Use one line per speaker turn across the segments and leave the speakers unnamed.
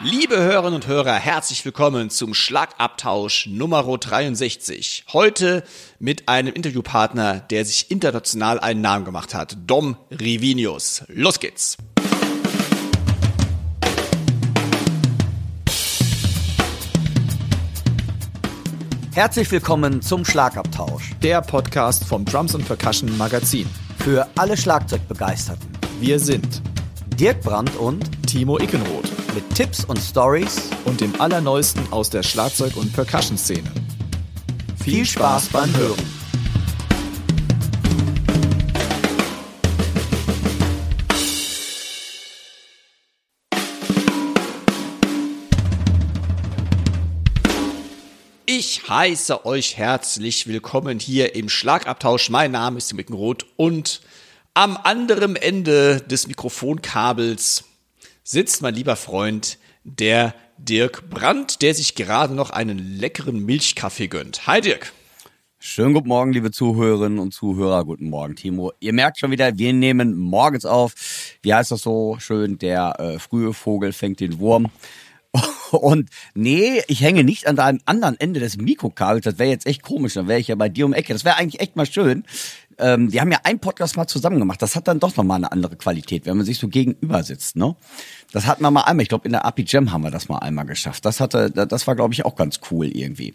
Liebe Hörerinnen und Hörer, herzlich willkommen zum Schlagabtausch Nummer 63. Heute mit einem Interviewpartner, der sich international einen Namen gemacht hat, Dom Rivinius. Los geht's!
Herzlich willkommen zum Schlagabtausch.
Der Podcast vom Drums and Percussion Magazin.
Für alle Schlagzeugbegeisterten.
Wir sind
Dirk Brandt und
Timo Ickenroth
mit Tipps und Stories
und dem Allerneuesten aus der Schlagzeug- und Percussion-Szene.
Viel Spaß beim Hören.
Ich heiße euch herzlich willkommen hier im Schlagabtausch. Mein Name ist Timo Ickenroth und am anderen Ende des Mikrofonkabels sitzt mein lieber Freund, der Dirk Brandt, der sich gerade noch einen leckeren Milchkaffee gönnt. Hi Dirk.
Schönen guten Morgen, liebe Zuhörerinnen und Zuhörer. Guten Morgen, Timo. Ihr merkt schon wieder, wir nehmen morgens auf. Wie heißt das so schön? Der äh, frühe Vogel fängt den Wurm. Und nee, ich hänge nicht an deinem anderen Ende des Mikrokabels. Das wäre jetzt echt komisch. Dann wäre ich ja bei dir um Ecke. Das wäre eigentlich echt mal schön. Ähm, die haben ja einen Podcast mal zusammen gemacht. Das hat dann doch nochmal eine andere Qualität, wenn man sich so gegenüber sitzt. Ne? Das hatten wir mal einmal. Ich glaube, in der API Jam haben wir das mal einmal geschafft. Das hatte, das war, glaube ich, auch ganz cool irgendwie.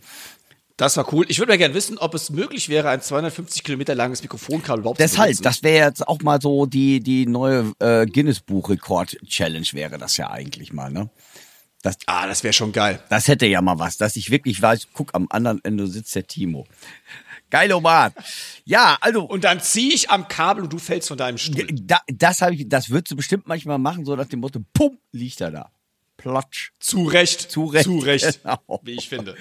Das war cool. Ich würde mal gerne wissen, ob es möglich wäre, ein 250 Kilometer langes Mikrofonkabel überhaupt
Deshalb,
zu benutzen.
das wäre jetzt auch mal so die, die neue äh, Guinness-Buch-Rekord-Challenge wäre das ja eigentlich mal, ne? Das,
Ah, das wäre schon geil.
das hätte ja mal was, dass ich wirklich weiß, guck, am anderen Ende sitzt der Timo. Geilomat. Ja, also,
Und dann ziehe ich am Kabel und du fällst von deinem Stuhl.
da, das habe ich, das würdest du bestimmt manchmal machen, so nach dem Motto, pum, liegt er da. Plotsch.
Zu Recht.
Zu Recht.
Zu Recht.
Genau.
Wie ich finde.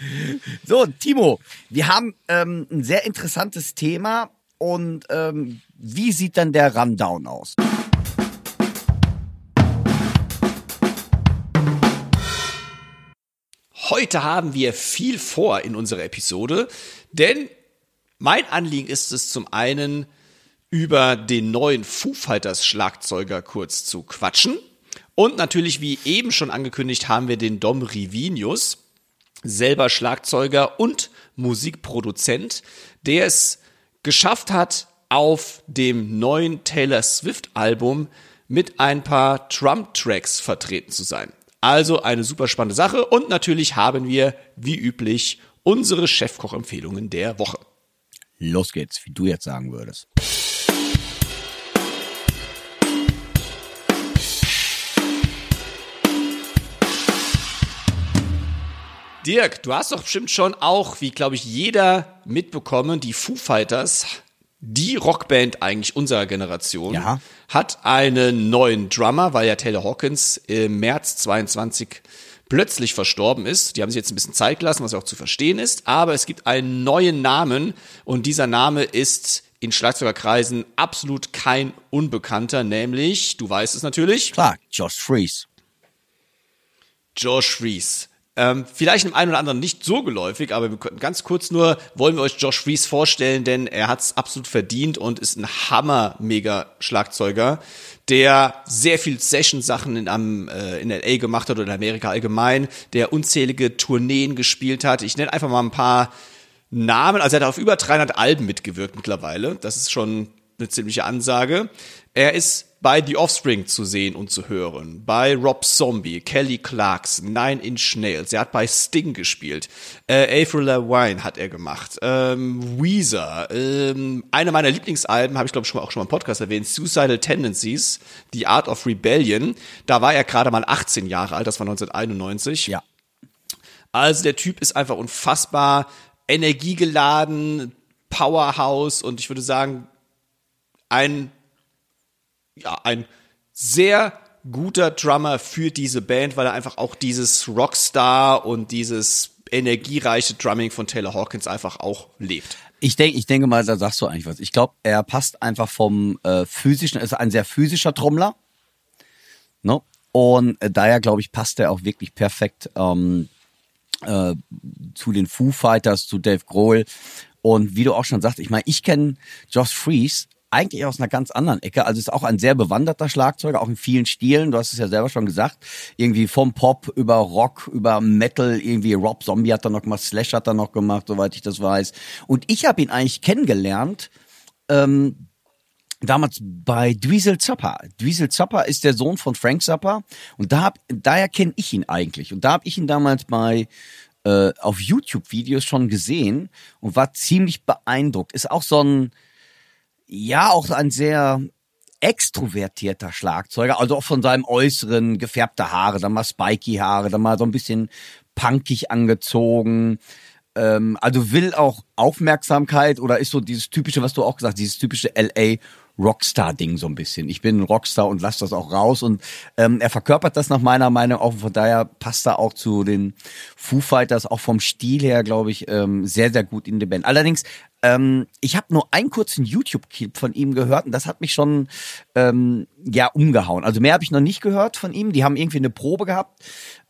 So, Timo, wir haben ähm, ein sehr interessantes Thema und ähm, wie sieht dann der Rundown aus?
Heute haben wir viel vor in unserer Episode, denn mein Anliegen ist es zum einen über den neuen Foo Fighters Schlagzeuger kurz zu quatschen und natürlich wie eben schon angekündigt haben wir den Dom Rivinius, selber Schlagzeuger und Musikproduzent, der es geschafft hat, auf dem neuen Taylor Swift Album mit ein paar Drum-Tracks vertreten zu sein. Also eine super spannende Sache und natürlich haben wir, wie üblich, unsere Chefkoch-Empfehlungen der Woche.
Los geht's, wie du jetzt sagen würdest.
Dirk, du hast doch bestimmt schon auch, wie glaube ich jeder mitbekommen, die Foo Fighters, die Rockband eigentlich unserer Generation,
Ja.
hat einen neuen Drummer, weil ja Taylor Hawkins im März 22 plötzlich verstorben ist. Die haben sich jetzt ein bisschen Zeit gelassen, was ja auch zu verstehen ist, aber es gibt einen neuen Namen und dieser Name ist in Schlagzeugerkreisen absolut kein Unbekannter, nämlich, du weißt es natürlich,
Klar, Josh Freeze.
Josh Reese. Ähm, vielleicht dem einen oder anderen nicht so geläufig, aber wir könnten ganz kurz nur wollen wir euch Josh Reese vorstellen, denn er hat es absolut verdient und ist ein Hammer-Mega-Schlagzeuger, der sehr viel Session-Sachen in, äh, in LA gemacht hat oder in Amerika allgemein, der unzählige Tourneen gespielt hat. Ich nenne einfach mal ein paar Namen. Also er hat auf über 300 Alben mitgewirkt mittlerweile. Das ist schon eine ziemliche Ansage. Er ist bei The Offspring zu sehen und zu hören, bei Rob Zombie, Kelly Clarkson, Nine Inch Nails. Er hat bei Sting gespielt. Äh, Avril Lavigne hat er gemacht. Ähm, Weezer. Ähm, eine meiner Lieblingsalben habe ich glaube schon mal auch schon mal im Podcast erwähnt. Suicidal Tendencies, The Art of Rebellion. Da war er gerade mal 18 Jahre alt. Das war 1991.
Ja.
Also der Typ ist einfach unfassbar energiegeladen, Powerhouse und ich würde sagen, ein, ja, ein sehr guter Drummer für diese Band, weil er einfach auch dieses Rockstar und dieses energiereiche Drumming von Taylor Hawkins einfach auch lebt.
Ich denke, ich denke mal, da sagst du eigentlich was. Ich glaube, er passt einfach vom äh, physischen, ist ein sehr physischer Trommler. Ne? Und äh, daher, glaube ich, passt er auch wirklich perfekt ähm, äh, zu den Foo Fighters, zu Dave Grohl. Und wie du auch schon sagst, ich meine, ich kenne Josh Freeze eigentlich aus einer ganz anderen Ecke. Also ist auch ein sehr bewanderter Schlagzeuger, auch in vielen Stilen. Du hast es ja selber schon gesagt. Irgendwie vom Pop über Rock, über Metal, irgendwie Rob Zombie hat er noch gemacht, Slash hat er noch gemacht, soweit ich das weiß. Und ich habe ihn eigentlich kennengelernt. Ähm, damals bei Dweezil Zappa. Dweezil Zappa ist der Sohn von Frank Zappa und da hab, daher kenne ich ihn eigentlich. Und da habe ich ihn damals bei äh, auf YouTube-Videos schon gesehen und war ziemlich beeindruckt. Ist auch so ein, ja, auch ein sehr extrovertierter Schlagzeuger, also auch von seinem Äußeren, gefärbte Haare, dann mal spiky Haare, dann mal so ein bisschen punkig angezogen. Ähm, also will auch Aufmerksamkeit oder ist so dieses typische, was du auch gesagt hast, dieses typische LA Rockstar-Ding so ein bisschen. Ich bin ein Rockstar und lass das auch raus. Und ähm, er verkörpert das nach meiner Meinung auch. Von daher passt er auch zu den Foo Fighters, auch vom Stil her, glaube ich, ähm, sehr, sehr gut in die Band. Allerdings, ähm, ich habe nur einen kurzen YouTube-Clip von ihm gehört und das hat mich schon ähm, ja umgehauen. Also mehr habe ich noch nicht gehört von ihm. Die haben irgendwie eine Probe gehabt.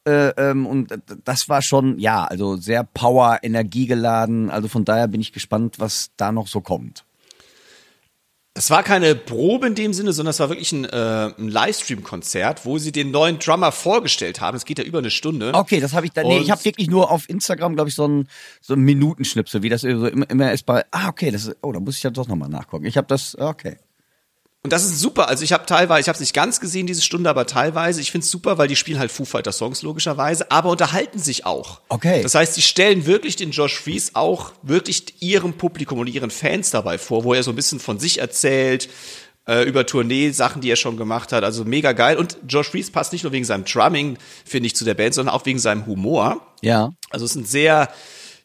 Äh, ähm, und das war schon, ja, also sehr Power, energiegeladen. Also von daher bin ich gespannt, was da noch so kommt.
Es war keine Probe in dem Sinne, sondern es war wirklich ein, äh, ein Livestream-Konzert, wo sie den neuen Drummer vorgestellt haben. Es geht ja über eine Stunde.
Okay, das habe ich dann. Nee, ich habe wirklich nur auf Instagram, glaube ich, so ein so ein Minutenschnipsel, wie das so immer, immer ist bei. Ah, okay, das ist. Oh, da muss ich ja doch nochmal nachgucken. Ich habe das. Okay.
Und das ist super. Also ich habe teilweise, ich habe es nicht ganz gesehen diese Stunde, aber teilweise. Ich finde es super, weil die spielen halt Foo Fighter Songs logischerweise, aber unterhalten sich auch.
Okay.
Das heißt, die stellen wirklich den Josh Fries auch wirklich ihrem Publikum und ihren Fans dabei vor, wo er so ein bisschen von sich erzählt, äh, über Tournee-Sachen, die er schon gemacht hat. Also mega geil. Und Josh Fries passt nicht nur wegen seinem Drumming, finde ich, zu der Band, sondern auch wegen seinem Humor.
Ja.
Also es ist ein sehr,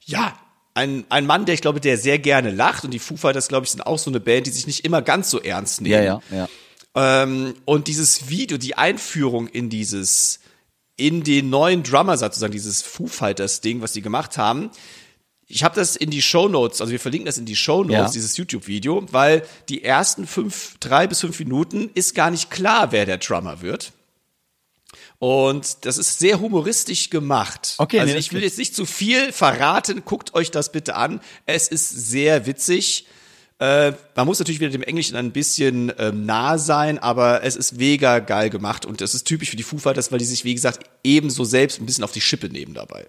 ja, ein, ein Mann, der ich glaube, der sehr gerne lacht und die Foo Fighters, glaube ich, sind auch so eine Band, die sich nicht immer ganz so ernst nehmen.
Ja, ja,
ja. Ähm, und dieses Video, die Einführung in dieses, in den neuen Drummer sozusagen, dieses Foo Fighters Ding, was die gemacht haben, ich habe das in die Show Notes, also wir verlinken das in die Show Notes, ja. dieses YouTube-Video, weil die ersten fünf, drei bis fünf Minuten ist gar nicht klar, wer der Drummer wird. Und das ist sehr humoristisch gemacht.
Okay,
also ich will jetzt nicht zu viel verraten. Guckt euch das bitte an. Es ist sehr witzig. Äh, man muss natürlich wieder dem Englischen ein bisschen ähm, nah sein, aber es ist mega geil gemacht und das ist typisch für die Foo Fighters, weil die sich, wie gesagt, ebenso selbst ein bisschen auf die Schippe nehmen dabei.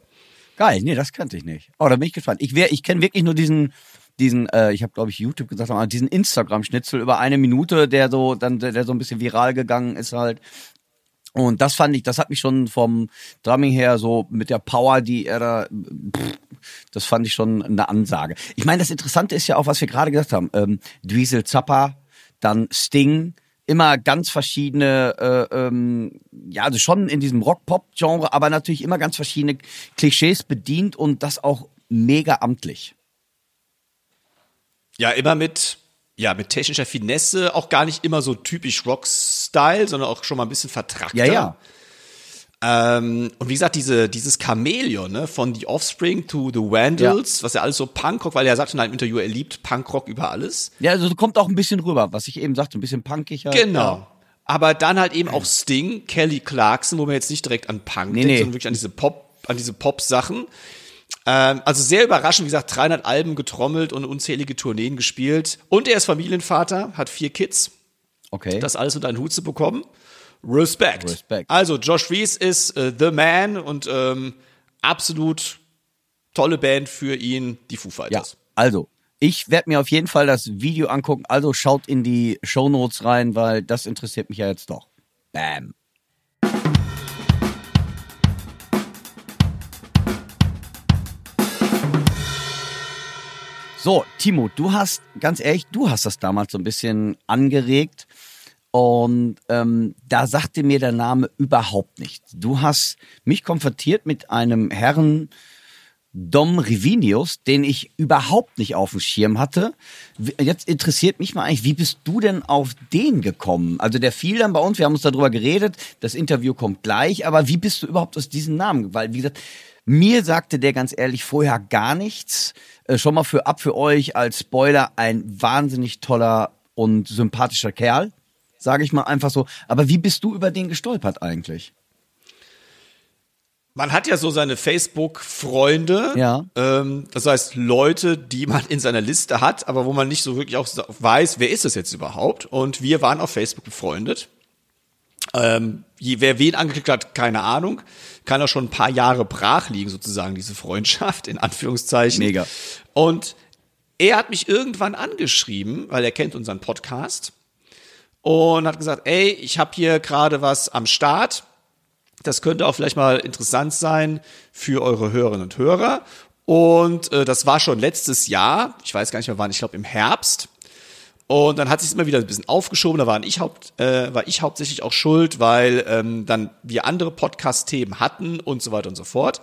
Geil, nee, das kannte ich nicht. Oh, da bin ich gespannt. Ich, wär, ich kenne wirklich nur diesen, diesen, äh, ich habe glaube ich YouTube gesagt, aber diesen Instagram-Schnitzel über eine Minute, der so dann, der, der so ein bisschen viral gegangen ist halt. Und das fand ich, das hat mich schon vom Drumming her so mit der Power, die er da, das fand ich schon eine Ansage. Ich meine, das Interessante ist ja auch, was wir gerade gesagt haben, ähm, Dweezil Zappa, dann Sting, immer ganz verschiedene, äh, ähm, ja, also schon in diesem Rock-Pop-Genre, aber natürlich immer ganz verschiedene Klischees bedient und das auch mega amtlich.
Ja, immer mit ja, mit technischer Finesse, auch gar nicht immer so typisch Rock-Style, sondern auch schon mal ein bisschen vertrackter.
Ja, ja.
Ähm, und wie gesagt, diese, dieses Chamäleon, ne, von The Offspring to The Vandals, ja. was ja alles so Punkrock, weil er sagte in einem Interview, er liebt Punkrock über alles.
Ja, also kommt auch ein bisschen rüber, was ich eben sagte, ein bisschen punkig halt.
Genau. Ja. Aber dann halt eben auch Sting, Kelly Clarkson, wo man jetzt nicht direkt an Punk nee, denkt, nee. sondern wirklich an diese Pop, an diese Pop-Sachen. Ähm, also sehr überraschend, wie gesagt, 300 Alben getrommelt und unzählige Tourneen gespielt. Und er ist Familienvater, hat vier Kids.
Okay.
Das alles unter einen Hut zu bekommen. Respekt.
Respekt.
Also Josh Reese ist äh, The Man und ähm, absolut tolle Band für ihn, die Foo Fighters.
Ja, also ich werde mir auf jeden Fall das Video angucken. Also schaut in die Show Notes rein, weil das interessiert mich ja jetzt doch. Bam. So, Timo, du hast, ganz ehrlich, du hast das damals so ein bisschen angeregt. Und ähm, da sagte mir der Name überhaupt nichts. Du hast mich konfrontiert mit einem Herrn Dom Rivinius, den ich überhaupt nicht auf dem Schirm hatte. Jetzt interessiert mich mal eigentlich, wie bist du denn auf den gekommen? Also der fiel dann bei uns, wir haben uns darüber geredet, das Interview kommt gleich, aber wie bist du überhaupt aus diesem Namen? Weil, wie gesagt, mir sagte der ganz ehrlich vorher gar nichts. Äh, schon mal für ab für euch als Spoiler ein wahnsinnig toller und sympathischer Kerl, sage ich mal einfach so. Aber wie bist du über den gestolpert eigentlich?
Man hat ja so seine Facebook-Freunde.
Ja.
Ähm, das heißt, Leute, die man in seiner Liste hat, aber wo man nicht so wirklich auch weiß, wer ist das jetzt überhaupt. Und wir waren auf Facebook befreundet. Ähm, wer wen angeklickt hat, keine Ahnung. Kann auch schon ein paar Jahre brach liegen, sozusagen, diese Freundschaft, in Anführungszeichen.
Mega.
Und er hat mich irgendwann angeschrieben, weil er kennt unseren Podcast und hat gesagt, ey, ich habe hier gerade was am Start. Das könnte auch vielleicht mal interessant sein für eure Hörerinnen und Hörer. Und äh, das war schon letztes Jahr, ich weiß gar nicht mehr wann, ich glaube im Herbst. Und dann hat sich immer wieder ein bisschen aufgeschoben. Da war ich, haupt, äh, war ich hauptsächlich auch schuld, weil ähm, dann wir andere Podcast-Themen hatten und so weiter und so fort.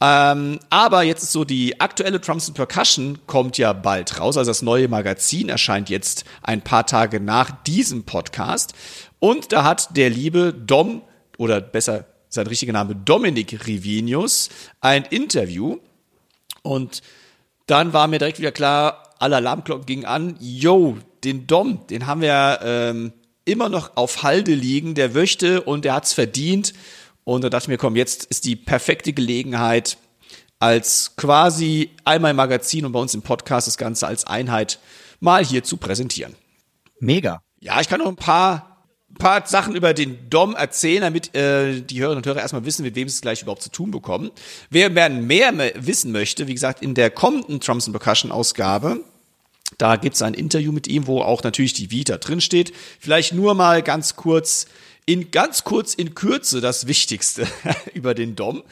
Ähm, aber jetzt ist so, die aktuelle Drums and Percussion kommt ja bald raus. Also das neue Magazin erscheint jetzt ein paar Tage nach diesem Podcast. Und da hat der liebe Dom, oder besser sein richtiger Name, Dominik Rivinius, ein Interview. Und dann war mir direkt wieder klar, alle Alarmglocken gingen an. Yo, den Dom, den haben wir ähm, immer noch auf Halde liegen. Der möchte und der hat's verdient. Und da dachte ich mir, komm, jetzt ist die perfekte Gelegenheit, als quasi einmal im Magazin und bei uns im Podcast das Ganze als Einheit mal hier zu präsentieren.
Mega.
Ja, ich kann noch ein paar paar Sachen über den Dom erzählen, damit äh, die Hörerinnen und Hörer erstmal wissen, mit wem sie es gleich überhaupt zu tun bekommen. Wer mehr, mehr wissen möchte, wie gesagt, in der kommenden and Percussion Ausgabe, da gibt's ein Interview mit ihm, wo auch natürlich die Vita drinsteht. Vielleicht nur mal ganz kurz, in ganz kurz in Kürze das Wichtigste über den Dom.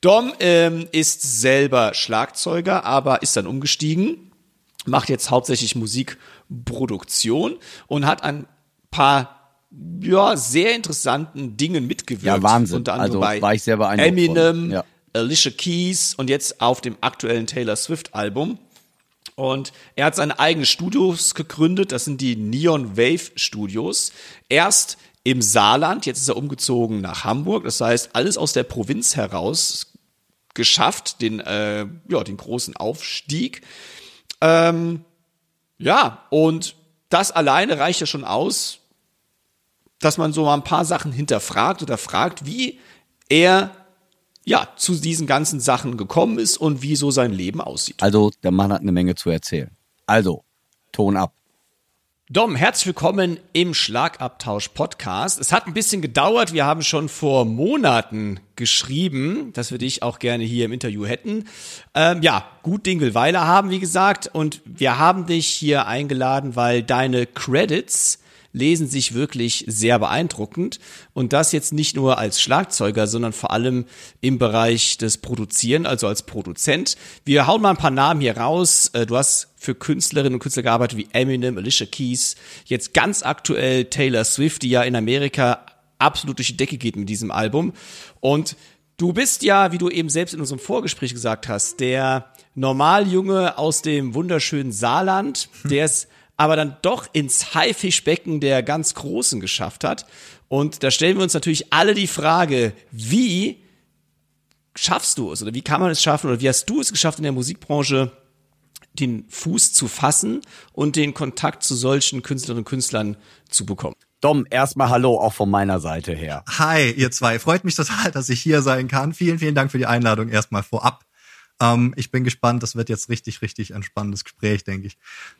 Dom ähm, ist selber Schlagzeuger, aber ist dann umgestiegen, macht jetzt hauptsächlich Musikproduktion und hat ein paar ja, sehr interessanten Dingen mitgewirkt.
Ja, Wahnsinn.
Unter
anderem also war ich beeindruckt.
Eminem, ja. Alicia Keys und jetzt auf dem aktuellen Taylor Swift Album. Und er hat seine eigenen Studios gegründet. Das sind die Neon Wave Studios. Erst im Saarland, jetzt ist er umgezogen nach Hamburg. Das heißt, alles aus der Provinz heraus geschafft, den, äh, ja, den großen Aufstieg. Ähm, ja, und das alleine reicht ja schon aus, dass man so mal ein paar Sachen hinterfragt oder fragt, wie er ja zu diesen ganzen Sachen gekommen ist und wie so sein Leben aussieht.
Also, der Mann hat eine Menge zu erzählen. Also, Ton ab.
Dom, herzlich willkommen im Schlagabtausch Podcast. Es hat ein bisschen gedauert. Wir haben schon vor Monaten geschrieben, dass wir dich auch gerne hier im Interview hätten. Ähm, ja, gut Ding will Weile haben, wie gesagt. Und wir haben dich hier eingeladen, weil deine Credits lesen sich wirklich sehr beeindruckend. Und das jetzt nicht nur als Schlagzeuger, sondern vor allem im Bereich des Produzieren, also als Produzent. Wir hauen mal ein paar Namen hier raus. Äh, du hast für Künstlerinnen und Künstler gearbeitet wie Eminem, Alicia Keys, jetzt ganz aktuell Taylor Swift, die ja in Amerika absolut durch die Decke geht mit diesem Album. Und du bist ja, wie du eben selbst in unserem Vorgespräch gesagt hast, der Normaljunge aus dem wunderschönen Saarland, der es aber dann doch ins Haifischbecken der ganz Großen geschafft hat. Und da stellen wir uns natürlich alle die Frage, wie schaffst du es oder wie kann man es schaffen oder wie hast du es geschafft in der Musikbranche, den Fuß zu fassen und den Kontakt zu solchen Künstlerinnen und Künstlern zu bekommen?
Dom, erstmal Hallo auch von meiner Seite her.
Hi, ihr zwei. Freut mich total, dass ich hier sein kann. Vielen, vielen Dank für die Einladung erstmal vorab. Ähm, ich bin gespannt. Das wird jetzt richtig, richtig ein spannendes Gespräch, denke ich.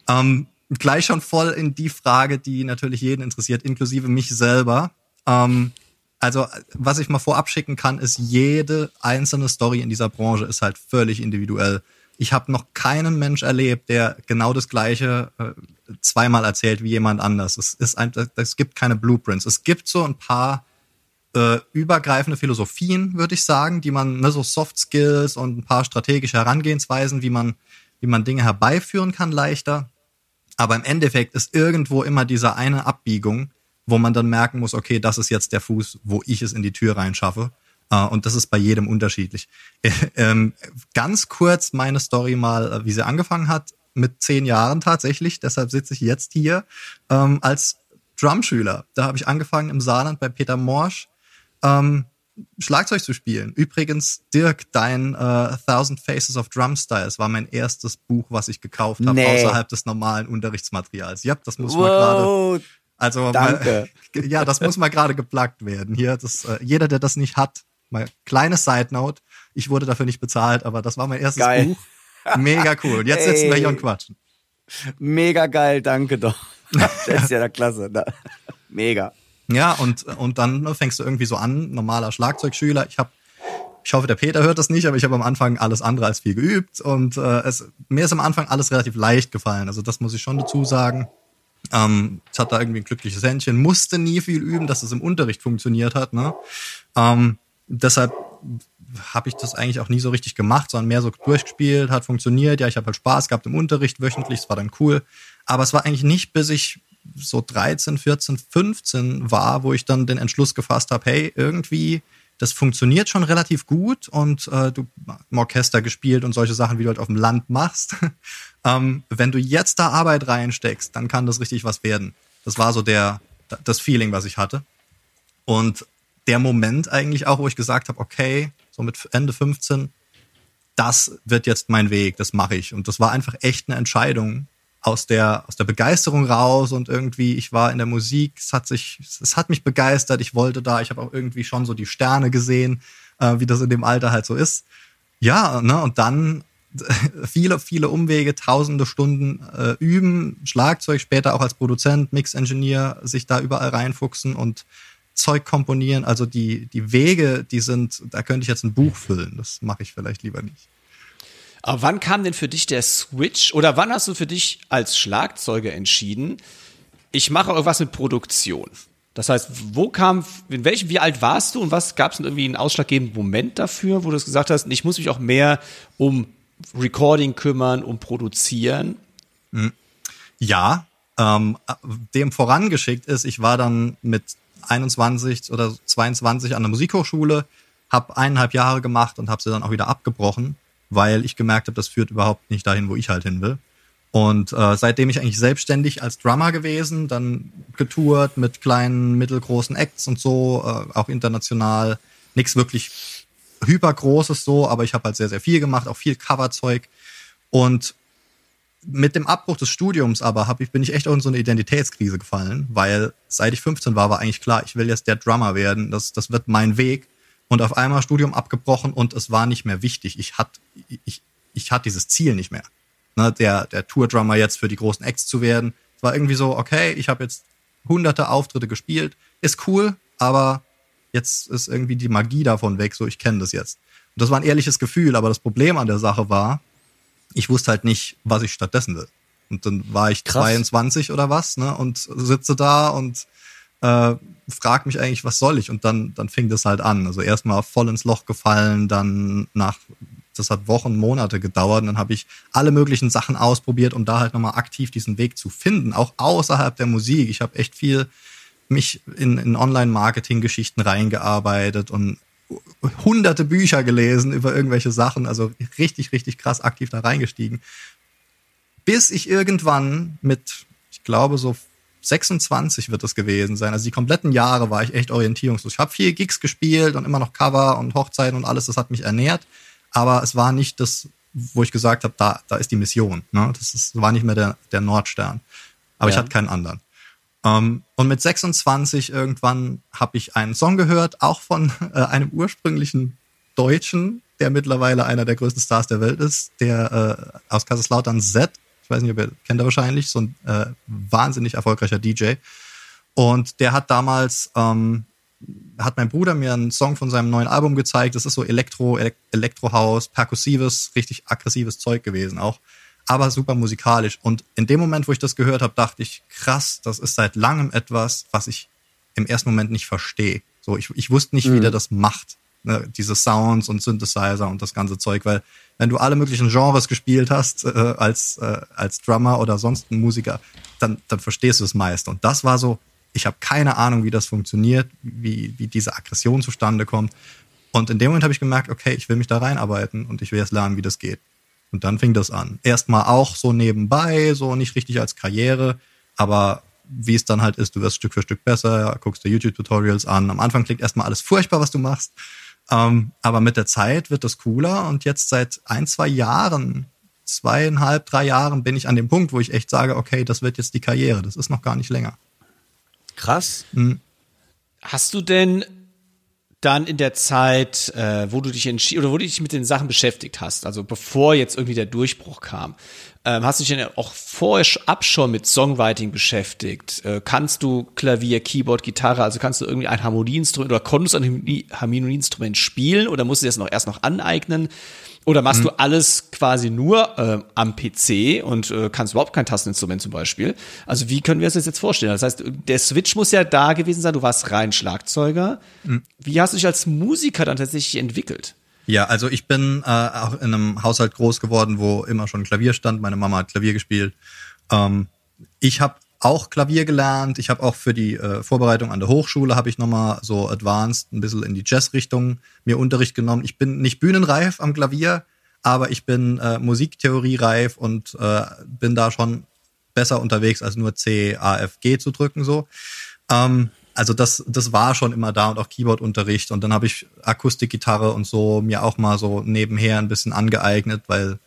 Ähm, gleich schon voll in die Frage, die natürlich jeden interessiert, inklusive mich selber. Ähm, also, was ich mal vorab schicken kann, ist, jede einzelne Story in dieser Branche ist halt völlig individuell. Ich habe noch keinen Mensch erlebt, der genau das Gleiche äh, zweimal erzählt wie jemand anders. Es ist ein, es gibt keine Blueprints. Es gibt so ein paar äh, übergreifende Philosophien, würde ich sagen, die man, ne, so Soft Skills und ein paar strategische Herangehensweisen, wie man, wie man Dinge herbeiführen kann leichter. Aber im Endeffekt ist irgendwo immer diese eine Abbiegung, wo man dann merken muss, okay, das ist jetzt der Fuß, wo ich es in die Tür reinschaffe. Uh, und das ist bei jedem unterschiedlich. ähm, ganz kurz meine Story mal, äh, wie sie angefangen hat, mit zehn Jahren tatsächlich. Deshalb sitze ich jetzt hier ähm, als Drumschüler. Da habe ich angefangen im Saarland bei Peter Morsch. Ähm, Schlagzeug zu spielen. Übrigens, Dirk, dein äh, Thousand Faces of Drum Styles war mein erstes Buch, was ich gekauft habe, nee. außerhalb des normalen Unterrichtsmaterials. Ja, das muss wow. man gerade. Also
Danke.
Mal, ja, das muss mal gerade geplagt werden. Hier, das, äh, jeder, der das nicht hat, Mal kleines Side Note. Ich wurde dafür nicht bezahlt, aber das war mein erstes
Geil.
Buch. Mega cool. Und jetzt sitzen wir
Ey.
hier und quatschen.
Mega geil, danke doch. Das ist ja der Klasse. ne? Mega.
Ja, und, und dann fängst du irgendwie so an, normaler Schlagzeugschüler. Ich habe, ich hoffe, der Peter hört das nicht, aber ich habe am Anfang alles andere als viel geübt und äh, es, mir ist am Anfang alles relativ leicht gefallen. Also das muss ich schon dazu sagen. Ähm, ich hatte da irgendwie ein glückliches Händchen, musste nie viel üben, dass es im Unterricht funktioniert hat. Ne? Ähm, deshalb habe ich das eigentlich auch nie so richtig gemacht, sondern mehr so durchgespielt, hat funktioniert. Ja, ich habe halt Spaß gehabt im Unterricht wöchentlich, es war dann cool. Aber es war eigentlich nicht, bis ich so 13, 14, 15 war, wo ich dann den Entschluss gefasst habe, hey, irgendwie, das funktioniert schon relativ gut und äh, du im Orchester gespielt und solche Sachen, wie du halt auf dem Land machst. ähm, wenn du jetzt da Arbeit reinsteckst, dann kann das richtig was werden. Das war so der, das Feeling, was ich hatte. Und der Moment eigentlich auch, wo ich gesagt habe, okay, so mit Ende 15, das wird jetzt mein Weg, das mache ich. Und das war einfach echt eine Entscheidung aus der, aus der Begeisterung raus und irgendwie, ich war in der Musik, es hat sich, es hat mich begeistert, ich wollte da, ich habe auch irgendwie schon so die Sterne gesehen, äh, wie das in dem Alter halt so ist. Ja, ne, und dann viele, viele Umwege, tausende Stunden äh, üben, Schlagzeug, später auch als Produzent, Mix-Engineer, sich da überall reinfuchsen und Zeug komponieren. Also die, die Wege, die sind, da könnte ich jetzt ein Buch füllen. Das mache ich vielleicht lieber nicht.
Aber wann kam denn für dich der Switch oder wann hast du für dich als Schlagzeuger entschieden, ich mache irgendwas mit Produktion? Das heißt, wo kam, in welchem, wie alt warst du und was gab es denn irgendwie einen ausschlaggebenden Moment dafür, wo du gesagt hast, ich muss mich auch mehr um Recording kümmern, um Produzieren?
Ja, ähm, dem vorangeschickt ist, ich war dann mit 21 oder 22 an der Musikhochschule, habe eineinhalb Jahre gemacht und habe sie dann auch wieder abgebrochen, weil ich gemerkt habe, das führt überhaupt nicht dahin, wo ich halt hin will. Und äh, seitdem ich eigentlich selbstständig als Drummer gewesen, dann getourt mit kleinen, mittelgroßen Acts und so, äh, auch international. Nichts wirklich hypergroßes so, aber ich habe halt sehr, sehr viel gemacht, auch viel Coverzeug. Und mit dem Abbruch des Studiums aber hab ich, bin ich echt auch in so eine Identitätskrise gefallen, weil seit ich 15 war, war eigentlich klar, ich will jetzt der Drummer werden, das, das wird mein Weg. Und auf einmal Studium abgebrochen und es war nicht mehr wichtig. Ich hatte ich, ich hatte dieses Ziel nicht mehr, ne, der, der Tour-Drummer jetzt für die großen Acts zu werden. Es war irgendwie so, okay, ich habe jetzt hunderte Auftritte gespielt, ist cool, aber jetzt ist irgendwie die Magie davon weg, so ich kenne das jetzt. Und das war ein ehrliches Gefühl, aber das Problem an der Sache war, ich wusste halt nicht, was ich stattdessen will. Und dann war ich
Krass.
22 oder was, ne, und sitze da und äh, frag mich eigentlich, was soll ich? Und dann, dann fing das halt an. Also erstmal voll ins Loch gefallen, dann nach, das hat Wochen, Monate gedauert. Und dann habe ich alle möglichen Sachen ausprobiert, um da halt nochmal aktiv diesen Weg zu finden, auch außerhalb der Musik. Ich habe echt viel mich in, in Online-Marketing-Geschichten reingearbeitet und hunderte Bücher gelesen über irgendwelche Sachen, also richtig, richtig krass aktiv da reingestiegen. Bis ich irgendwann mit, ich glaube, so 26 wird es gewesen sein. Also die kompletten Jahre war ich echt orientierungslos. Ich habe viel Gigs gespielt und immer noch Cover und Hochzeiten und alles, das hat mich ernährt. Aber es war nicht das, wo ich gesagt habe, da, da ist die Mission. Ne? Das ist, war nicht mehr der, der Nordstern. Aber ich
Ja.
hatte keinen anderen. Ähm, und mit 26 irgendwann habe ich einen Song gehört, auch von äh, einem ursprünglichen Deutschen, der mittlerweile einer der größten Stars der Welt ist, der äh, aus Kaiserslautern Z. Ich weiß nicht, ob ihr kennt er wahrscheinlich, so ein äh, wahnsinnig erfolgreicher DJ. Und der hat damals, ähm, hat mein Bruder mir einen Song von seinem neuen Album gezeigt. Das ist so Elektro, Elek Elektrohaus, perkussives, richtig aggressives Zeug gewesen auch. Aber super musikalisch. Und in dem Moment, wo ich das gehört habe, dachte ich, krass, das ist seit langem etwas, was ich im ersten Moment nicht verstehe. So, ich, ich wusste nicht, wie der das macht. Ne, diese Sounds und Synthesizer und das ganze Zeug, weil wenn du alle möglichen Genres gespielt hast äh, als äh, als Drummer oder sonst ein Musiker, dann dann verstehst du es meist. Und das war so, ich habe keine Ahnung, wie das funktioniert, wie wie diese Aggression zustande kommt. Und in dem Moment habe ich gemerkt, okay, ich will mich da reinarbeiten und ich will jetzt lernen, wie das geht. Und dann fing das an. Erstmal auch so nebenbei, so nicht richtig als Karriere, aber wie es dann halt ist, du wirst Stück für Stück besser, guckst dir YouTube-Tutorials an. Am Anfang klingt erstmal alles furchtbar, was du machst. Ähm, aber mit der Zeit wird das cooler und jetzt seit ein, zwei Jahren, zweieinhalb, drei Jahren bin ich an dem Punkt, wo ich echt sage, okay, das wird jetzt die Karriere. Das ist noch gar nicht länger.
Krass.
Hast du denn dann in der Zeit, äh, wo du dich entschieden oder wo du dich mit den Sachen beschäftigt hast, also bevor jetzt irgendwie der Durchbruch kam, ähm, hast du dich dann auch vorher ab schon mit Songwriting beschäftigt? Äh, kannst du Klavier, Keyboard, Gitarre, also kannst du irgendwie ein Harmonieinstrument oder konntest du ein Harmonieinstrument spielen oder musst du das noch erst noch aneignen? Oder machst mhm. du alles quasi nur äh, am PC und äh, kannst überhaupt kein Tasteninstrument zum Beispiel? Also wie können wir uns das jetzt vorstellen? Das heißt, der Switch muss ja da gewesen sein, du warst rein Schlagzeuger. Mhm. Wie hast du dich als Musiker dann tatsächlich entwickelt?
Ja, also ich bin äh, auch in einem Haushalt groß geworden, wo immer schon Klavier stand. Meine Mama hat Klavier gespielt. Ähm, ich habe auch Klavier gelernt. Ich habe auch für die äh, Vorbereitung an der Hochschule habe ich nochmal so advanced ein bisschen in die Jazz-Richtung mir Unterricht genommen. Ich bin nicht bühnenreif am Klavier, aber ich bin äh, Musiktheorie-reif und äh, bin da schon besser unterwegs als nur C, A, F, G zu drücken so. Ähm, also das, das war schon immer da und auch Keyboard-Unterricht und dann habe ich Akustikgitarre und so mir auch mal so nebenher ein bisschen angeeignet, weil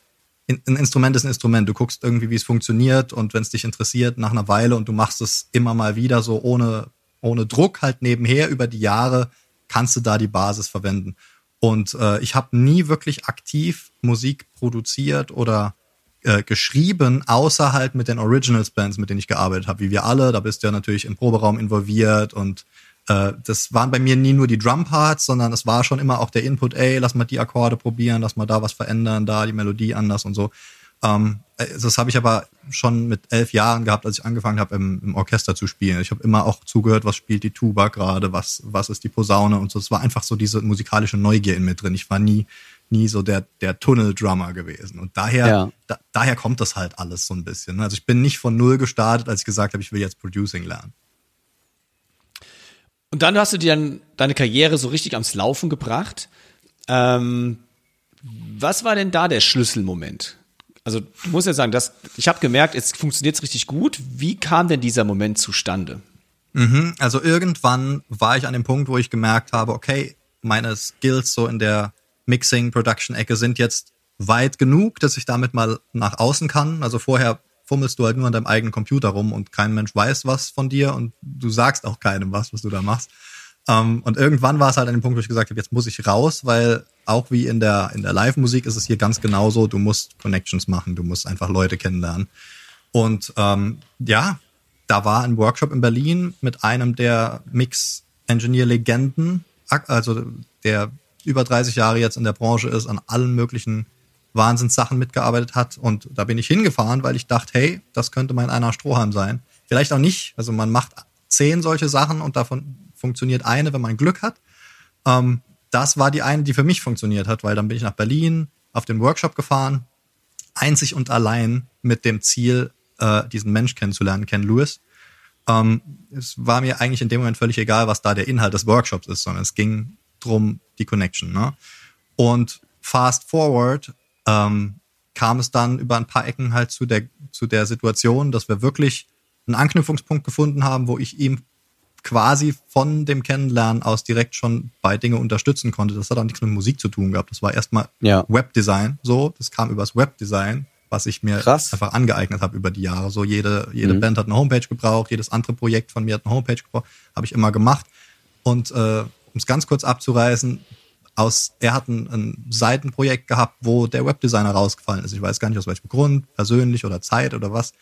ein Instrument ist ein Instrument. Du guckst irgendwie, wie es funktioniert und wenn es dich interessiert, nach einer Weile und du machst es immer mal wieder so ohne, ohne Druck halt nebenher über die Jahre, kannst du da die Basis verwenden. Und äh, ich habe nie wirklich aktiv Musik produziert oder äh, geschrieben, außer halt mit den Originals Bands, mit denen ich gearbeitet habe, wie wir alle. Da bist du ja natürlich im Proberaum involviert und äh, das waren bei mir nie nur die Drumparts, sondern es war schon immer auch der Input, ey, lass mal die Akkorde probieren, lass mal da was verändern, da die Melodie anders und so. Ähm, äh, das habe ich aber schon mit elf Jahren gehabt, als ich angefangen habe, im, im, Orchester zu spielen. Ich habe immer auch zugehört, was spielt die Tuba gerade, was, was ist die Posaune und so. Es war einfach so diese musikalische Neugier in mir drin. Ich war nie, nie so der, der Tunneldrummer gewesen. Und daher, ja. da, daher kommt das halt alles so ein bisschen. Also ich bin nicht von null gestartet, als ich gesagt habe, ich will jetzt Producing lernen.
Und dann hast du dir dann deine Karriere so richtig ans Laufen gebracht. Ähm, was war denn da der Schlüsselmoment? Also du musst ja sagen, dass, ich habe gemerkt, es funktioniert richtig gut. Wie kam denn dieser Moment zustande?
Mhm, also irgendwann war ich an dem Punkt, wo ich gemerkt habe, okay, meine Skills so in der Mixing-Production-Ecke sind jetzt weit genug, dass ich damit mal nach außen kann. Also vorher fummelst du halt nur an deinem eigenen Computer rum und kein Mensch weiß was von dir und du sagst auch keinem was, was du da machst. Um, ähm, und irgendwann war es halt an dem Punkt, wo ich gesagt habe, jetzt muss ich raus, weil auch wie in der, in der Live-Musik ist es hier ganz genauso, du musst Connections machen, du musst einfach Leute kennenlernen. Und ähm, ja, da war ein Workshop in Berlin mit einem der Mix-Engineer-Legenden, also der über 30 Jahre jetzt in der Branche ist, an allen möglichen Wahnsinnssachen mitgearbeitet hat. Und da bin ich hingefahren, weil ich dachte, hey, das könnte mein einer Strohhalm sein. Vielleicht auch nicht. Also man macht zehn solche Sachen und davon funktioniert eine, wenn man Glück hat. Ähm, das war die eine, die für mich funktioniert hat, weil dann bin ich nach Berlin auf den Workshop gefahren, einzig und allein mit dem Ziel, äh, diesen Mensch kennenzulernen, Ken Lewis. Ähm, es war mir eigentlich in dem Moment völlig egal, was da der Inhalt des Workshops ist, sondern es ging drum die Connection. Ne? Und fast forward ähm, kam es dann über ein paar Ecken halt zu der, zu der Situation, dass wir wirklich einen Anknüpfungspunkt gefunden haben, wo ich ihm quasi von dem Kennenlernen aus direkt schon bei Dinge unterstützen konnte. Das hat auch nichts mit Musik zu tun gehabt. Das war erstmal ja. Webdesign, so. Das kam übers Webdesign, was ich mir Krass. einfach angeeignet habe über die Jahre. So jede, jede mhm. Band hat eine Homepage gebraucht, jedes andere Projekt von mir hat eine Homepage gebraucht, habe ich immer gemacht. Und äh, um es ganz kurz abzureißen, aus, er hat ein, ein Seitenprojekt gehabt, wo der Webdesigner rausgefallen ist. Ich weiß gar nicht aus welchem Grund, persönlich oder Zeit oder was.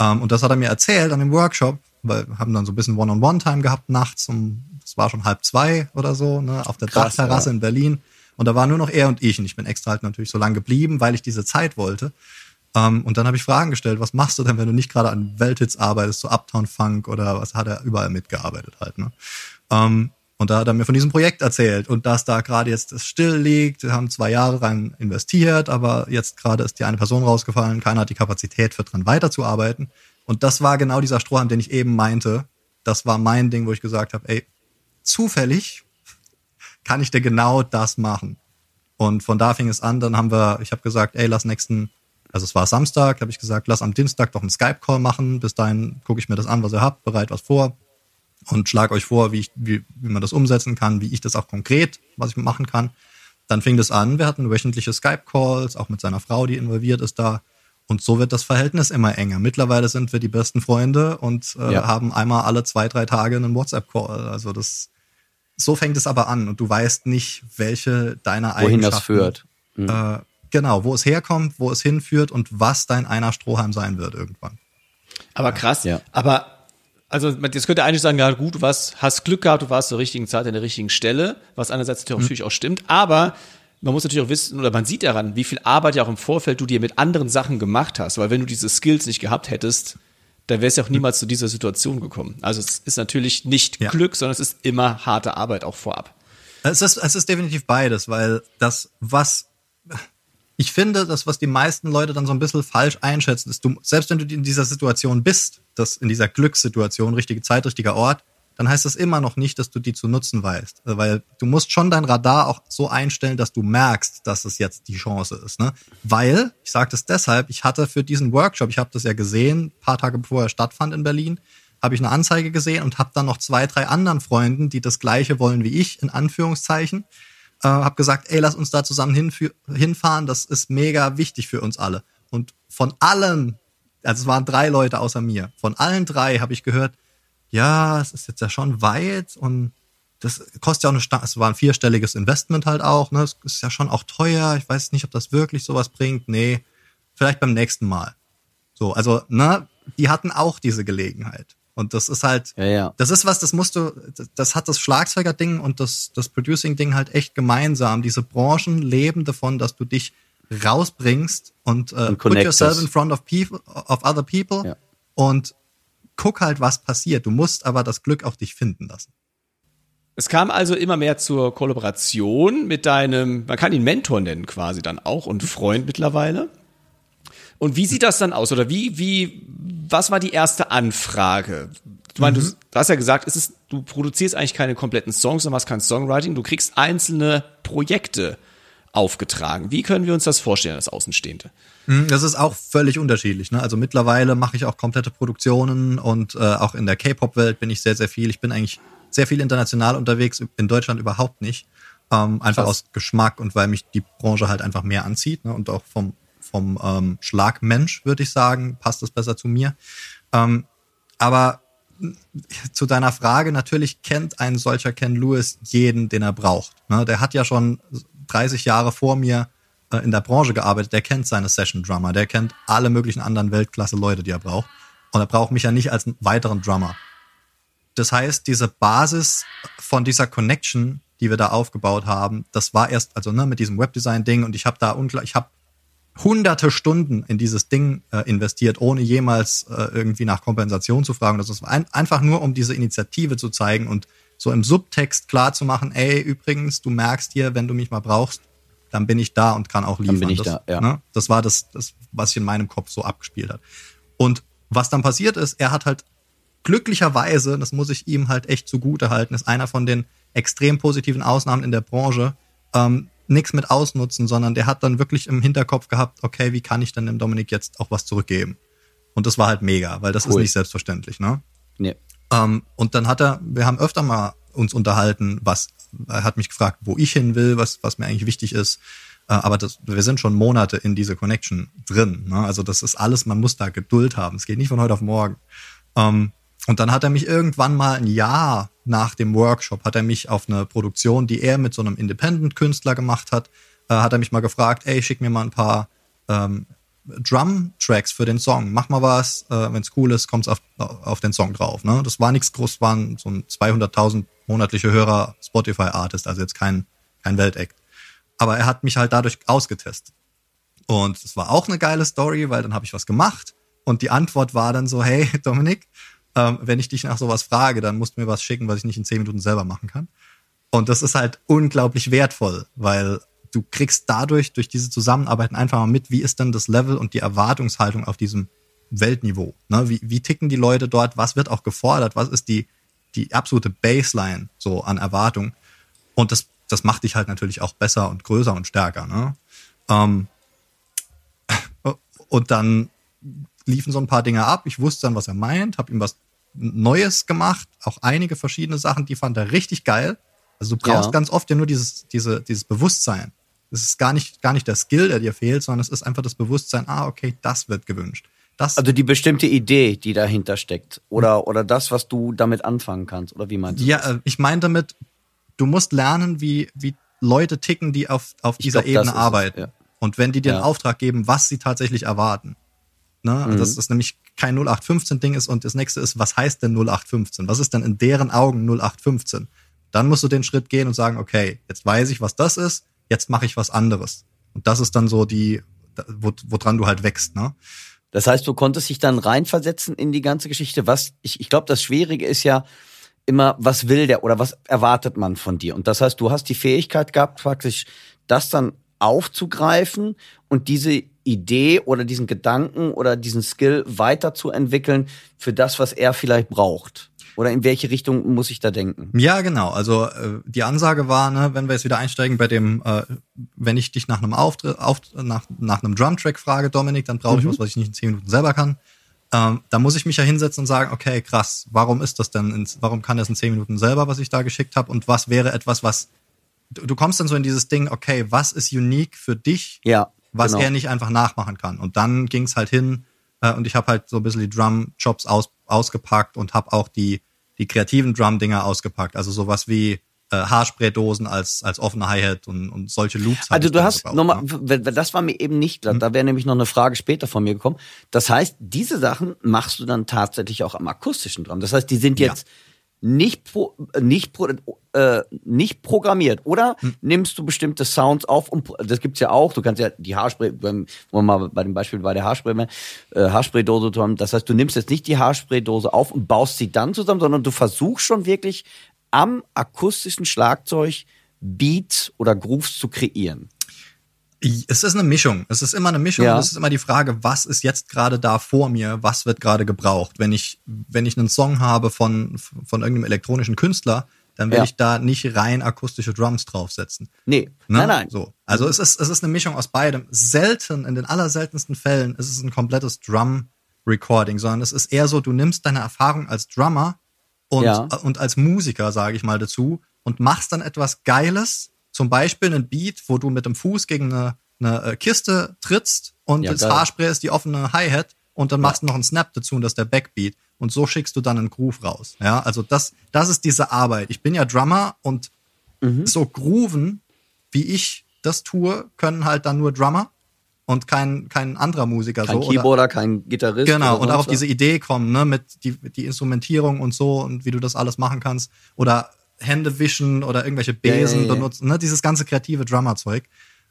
Ähm, und das hat er mir erzählt an dem Workshop, weil wir haben dann so ein bisschen One-on-One-Time gehabt nachts um, es war schon halb zwei oder so, ne, auf der Krass, Dachterrasse ja. in Berlin. Und da war nur noch er und ich. Und ich bin extra halt natürlich so lange geblieben, weil ich diese Zeit wollte. Um, ähm, und dann habe ich Fragen gestellt, was machst du denn, wenn du nicht gerade an Welthits arbeitest, so Uptown Funk oder was hat er überall mitgearbeitet halt, ne? Und da hat er mir von diesem Projekt erzählt und dass da gerade jetzt es still liegt. Wir haben zwei Jahre rein investiert, aber jetzt gerade ist die eine Person rausgefallen. Keiner hat die Kapazität für dran weiterzuarbeiten. Und das war genau dieser Strohhalm, den ich eben meinte. Das war mein Ding, wo ich gesagt habe, ey, zufällig kann ich dir genau das machen. Und von da fing es an. Dann haben wir, ich habe gesagt, ey, lass nächsten, also es war Samstag, habe ich gesagt, lass am Dienstag doch einen Skype-Call machen. Bis dahin gucke ich mir das an, was ihr habt, bereit was vor und schlage euch vor, wie, ich, wie, wie man das umsetzen kann, wie ich das auch konkret, was ich machen kann. Dann fing das an, wir hatten wöchentliche Skype-Calls, auch mit seiner Frau, die involviert ist da. Und so wird das Verhältnis immer enger. Mittlerweile sind wir die besten Freunde und äh, ja. haben einmal alle zwei, drei Tage einen WhatsApp-Call. Also das so fängt es aber an und du weißt nicht, welche deiner
Wohin
Eigenschaften
das führt.
äh, genau, wo es herkommt, wo es hinführt und was dein einer Strohhalm sein wird irgendwann.
Aber krass.
Ja.
Aber also jetzt könnte eigentlich sagen, ja gut, du warst, hast Glück gehabt, du warst zur richtigen Zeit an der richtigen Stelle, was einerseits natürlich auch stimmt, aber man muss natürlich auch wissen, oder man sieht daran, wie viel Arbeit ja auch im Vorfeld du dir mit anderen Sachen gemacht hast, weil wenn du diese Skills nicht gehabt hättest, dann wärst du auch niemals zu dieser Situation gekommen. Also es ist natürlich nicht
Ja.
Glück, sondern es ist immer harte Arbeit auch vorab.
Es ist, es ist definitiv beides, weil das, was ich finde, das, was die meisten Leute dann so ein bisschen falsch einschätzen, ist, du, selbst wenn du in dieser Situation bist, das in dieser Glückssituation, richtige Zeit, richtiger Ort, dann heißt das immer noch nicht, dass du die zu nutzen weißt. Äh, Weil du musst schon dein Radar auch so einstellen, dass du merkst, dass es jetzt die Chance ist. Ne? Weil, ich sage das deshalb, ich hatte für diesen Workshop, ich habe das ja gesehen, ein paar Tage bevor er stattfand in Berlin, habe ich eine Anzeige gesehen und habe dann noch zwei, drei anderen Freunden, die das gleiche wollen wie ich, in Anführungszeichen, äh, habe gesagt, ey, lass uns da zusammen hinfü- hinfahren, das ist mega wichtig für uns alle. Und von allen, also es waren drei Leute außer mir, von allen drei habe ich gehört, ja, es ist jetzt ja schon weit und das kostet ja auch eine, es war ein vierstelliges Investment halt auch, ne, es ist ja schon auch teuer, ich weiß nicht, ob das wirklich sowas bringt, nee, vielleicht beim nächsten Mal. So, also, ne, die hatten auch diese Gelegenheit. Und das ist halt,
Ja, ja.
das ist was, das musst du, das, hat das Schlagzeuger-Ding und das, das Producing-Ding halt echt gemeinsam. Diese Branchen leben davon, dass du dich rausbringst und, äh,
Und
put yourself in front of people, of other people
Ja.
und guck halt, was passiert. Du musst aber das Glück auch dich finden lassen.
Es kam also immer mehr zur Kollaboration mit deinem, man kann ihn Mentor nennen quasi dann auch und Freund mittlerweile. Und wie sieht das dann aus? Oder wie, wie, was war die erste Anfrage? Ich meine, du, du hast ja gesagt, es ist, du produzierst eigentlich keine kompletten Songs, du machst kein Songwriting, du kriegst einzelne Projekte aufgetragen. Wie können wir uns das vorstellen als Außenstehende?
Mhm, Das ist auch völlig unterschiedlich. Ne? Also mittlerweile mache ich auch komplette Produktionen und äh, auch in der K-Pop-Welt bin ich sehr, sehr viel. Ich bin eigentlich sehr viel international unterwegs, in Deutschland überhaupt nicht. Ähm, einfach
Krass.
aus Geschmack und weil mich die Branche halt einfach mehr anzieht ne? und auch vom, vom ähm, Schlagmensch, würde ich sagen, passt es besser zu mir. Ähm, aber zu deiner Frage, natürlich kennt ein solcher Ken Lewis jeden, den er braucht. Ne? Der hat ja schon 30 Jahre vor mir äh, in der Branche gearbeitet, der kennt seine Session Drummer, der kennt alle möglichen anderen Weltklasse-Leute, die er braucht. Und er braucht mich ja nicht als einen weiteren Drummer. Das heißt, diese Basis von dieser Connection, die wir da aufgebaut haben, das war erst, also ne, mit diesem Webdesign-Ding und ich habe da unglaublich, ich habe hunderte Stunden in dieses Ding äh, investiert, ohne jemals äh, irgendwie nach Kompensation zu fragen. Das ist ein, einfach nur, um diese Initiative zu zeigen und so im Subtext klar zu machen, ey, übrigens, du merkst hier, wenn du mich mal brauchst, dann bin ich da und kann auch liefern.
bin ich
das,
da, ja.
ne, das war das, das, was sich in meinem Kopf so abgespielt hat. Und was dann passiert ist, er hat halt glücklicherweise, das muss ich ihm halt echt zugute halten, ist einer von den extrem positiven Ausnahmen in der Branche, ähm, nichts mit ausnutzen, sondern der hat dann wirklich im Hinterkopf gehabt, okay, wie kann ich denn dem Dominik jetzt auch was zurückgeben? Und das war halt mega, weil das ist
Cool.
nicht selbstverständlich, ne?
Nee.
Ähm, und dann hat er, wir haben öfter mal uns unterhalten, was, er hat mich gefragt, wo ich hin will, was, was mir eigentlich wichtig ist. Äh, aber das, wir sind schon Monate in diese Connection drin. Ne? Also das ist alles, man muss da Geduld haben. Es geht nicht von heute auf morgen. Ähm, und dann hat er mich irgendwann mal ein Jahr nach dem Workshop, hat er mich auf eine Produktion, die er mit so einem Independent-Künstler gemacht hat, äh, hat er mich mal gefragt, ey, schick mir mal ein paar ähm, Drum-Tracks für den Song. Mach mal was, äh, wenn es cool ist, kommt's auf, auf den Song drauf. Ne? Das war nichts groß, waren so ein 200.000 monatliche Hörer Spotify-Artist, also jetzt kein, kein Weltakt. Aber er hat mich halt dadurch ausgetestet. Und es war auch eine geile Story, weil dann habe ich was gemacht und die Antwort war dann so, hey Dominik, ähm, wenn ich dich nach sowas frage, dann musst du mir was schicken, was ich nicht in zehn Minuten selber machen kann. Und das ist halt unglaublich wertvoll, weil du kriegst dadurch, durch diese Zusammenarbeit einfach mal mit, wie ist denn das Level und die Erwartungshaltung auf diesem Weltniveau? Ne? Wie, wie ticken die Leute dort? Was wird auch gefordert? Was ist die, die absolute Baseline so an Erwartung? Und das, das macht dich halt natürlich auch besser und größer und stärker. Ne? Ähm, und dann liefen so ein paar Dinge ab. Ich wusste dann, was er meint, habe ihm was Neues gemacht, auch einige verschiedene Sachen, die fand er richtig geil. Also du brauchst
Ja.
ganz oft ja nur dieses, diese, dieses Bewusstsein. Es ist gar nicht, gar nicht der Skill, der dir fehlt, sondern es ist einfach das Bewusstsein, ah, okay, das wird gewünscht. Das,
Also die bestimmte Idee, die dahinter steckt. Oder, oder das, was du damit anfangen kannst. Oder wie meinst du?
ja, äh, ich meine damit, du musst lernen, wie, wie Leute ticken, die auf, auf dieser
glaub, das
Ebene
es,
arbeiten.
ja.
Und wenn die dir einen
Ja.
Auftrag geben, was sie tatsächlich erwarten. Ne?
Mhm.
Dass das nämlich kein 0815-Ding ist und das nächste ist, was heißt denn 0815? Was ist denn in deren Augen 0815? Dann musst du den Schritt gehen und sagen, okay, jetzt weiß ich, was das ist, jetzt mache ich was anderes. Und das ist dann so die, wo, woran du halt wächst, ne?
Das heißt, du konntest dich dann reinversetzen in die ganze Geschichte. Was ich, ich glaube, das Schwierige ist ja immer, was will der oder was erwartet man von dir? Und das heißt, du hast die Fähigkeit gehabt, praktisch das dann aufzugreifen und diese Idee oder diesen Gedanken oder diesen Skill weiterzuentwickeln für das, was er vielleicht braucht. Oder in welche Richtung muss ich da denken?
Ja, genau. Also äh, die Ansage war, ne, wenn wir jetzt wieder einsteigen bei dem, äh, wenn ich dich nach einem Auftritt, auf, nach, nach einem Drumtrack frage, Dominik, dann brauche ich was, was ich nicht in zehn Minuten selber kann. Ähm, da muss ich mich ja hinsetzen und sagen, okay, krass, warum ist das denn, in, warum kann das in zehn Minuten selber, was ich da geschickt habe und was wäre etwas, was du, du kommst dann so in dieses Ding, okay, was ist unique für dich,
Ja.
Was
genau.
er nicht einfach nachmachen kann. Und dann ging's halt hin äh, und ich habe halt so ein bisschen die Drum-Jobs aus, ausgepackt und habe auch die, die kreativen Drum-Dinger ausgepackt. Also sowas wie äh, Haarspray-Dosen als, als offene Hi-Hat und, und solche Loops.
Also du hast nochmal,
ne?
das war mir eben nicht klar. Da wäre nämlich noch eine Frage später von mir gekommen. Das heißt, diese Sachen machst du dann tatsächlich auch am akustischen Drum. Das heißt, die sind
Ja.
Nicht pro, nicht pro, äh, nicht programmiert oder
Hm.
nimmst du bestimmte Sounds auf und das gibt's ja auch. Du kannst ja die Haarspray, wollen wir mal bei dem Beispiel bei der Haarspray, äh, Haarspraydose haben. Das heißt, du nimmst jetzt nicht die Haarspraydose auf und baust sie dann zusammen, sondern du versuchst schon wirklich am akustischen Schlagzeug Beats oder Grooves zu kreieren.
Es ist eine Mischung. Es ist immer eine Mischung.
Ja.
Es ist immer die Frage, was ist jetzt gerade da vor mir? Was wird gerade gebraucht? Wenn ich, wenn ich einen Song habe von, von irgendeinem elektronischen Künstler, dann will
Ja.
ich da nicht rein akustische Drums draufsetzen.
Nee,
Ne?
nein, nein.
So. Also es ist, es ist eine Mischung aus beidem. Selten, in den allerseltensten Fällen ist es ein komplettes Drum-Recording, sondern es ist eher so, du nimmst deine Erfahrung als Drummer und,
Ja.
und als Musiker, sage ich mal dazu, und machst dann etwas Geiles, zum Beispiel einen Beat, wo du mit dem Fuß gegen eine, eine äh, Kiste trittst und
Ja,
das
geil.
Haarspray ist die offene Hi-Hat und dann machst du noch einen Snap dazu und das ist der Backbeat und so schickst du dann einen Groove raus. Ja, also das, das ist diese Arbeit. Ich bin ja Drummer und
Mhm.
so grooven, wie ich das tue, können halt dann nur Drummer und kein, kein anderer Musiker
Kein
so. Oder,
Keyboarder, kein Gitarrist.
genau,
oder
und auch auf diese Idee kommen, ne, mit die, die Instrumentierung und so und wie du das alles machen kannst. Oder Hände wischen oder irgendwelche Besen
ja, ja.
benutzen, ne, dieses ganze kreative Drummer-Zeug.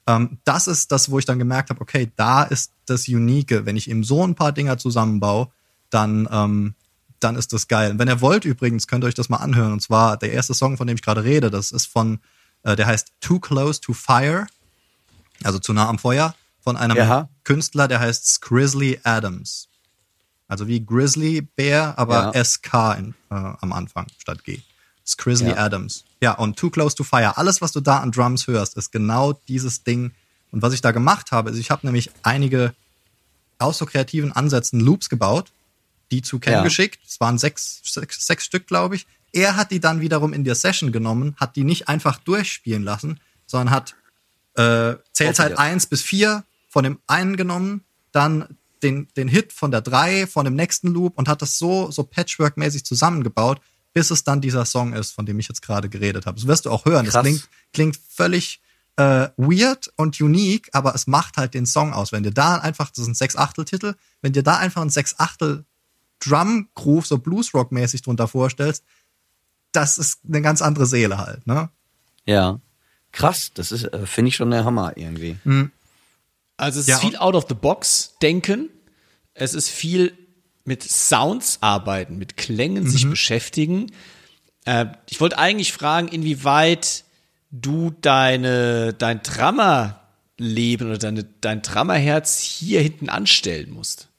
Ähm, das ist das, wo ich dann gemerkt habe, okay, da ist das Unique. Wenn ich eben so ein paar Dinger zusammenbaue, dann, ähm, dann ist das geil. Und wenn ihr wollt übrigens, könnt ihr euch das mal anhören. Und zwar der erste Song, von dem ich gerade rede, das ist von, äh, der heißt Too Close to Fire, also zu nah am Feuer, von einem
Ja.
Künstler, der heißt Scrizzly Adams. Also wie Grizzly Bear, aber
Ja.
SK in, äh, am Anfang statt G. Scrizzly
Ja.
Adams. Ja, und Too Close to Fire. Alles, was du da an Drums hörst, ist genau dieses Ding. Und was ich da gemacht habe, ist, ich habe nämlich einige aus so kreativen Ansätzen Loops gebaut, die zu Ken
Ja.
geschickt. Es waren sechs, sechs, sechs Stück, glaube ich. Er hat die dann wiederum in der Session genommen, hat die nicht einfach durchspielen lassen, sondern hat äh, Zählzeit
Aufgehört.
1 bis 4 von dem einen genommen, dann den, den Hit von der 3 von dem nächsten Loop und hat das so, so Patchwork-mäßig zusammengebaut, bis es dann dieser Song ist, von dem ich jetzt gerade geredet habe. Das wirst du auch hören. Das
Krass.
klingt, klingt völlig äh, weird und unique, aber es macht halt den Song aus. Wenn dir da einfach, das ist ein Sechs-Achtel-Titel, wenn dir da einfach ein Sechs-Achtel Drum-Groove, so Blues-Rock-mäßig drunter vorstellst, das ist eine ganz andere Seele halt, ne?
Ja. Krass, das ist, äh, finde ich schon der Hammer irgendwie.
Also es
Ja,
ist viel out of the box denken. Es ist viel mit Sounds arbeiten, mit Klängen sich beschäftigen. Äh, ich wollte eigentlich fragen, inwieweit du deine, dein Drummerleben oder deine, dein Drummerherz hier hinten anstellen musst.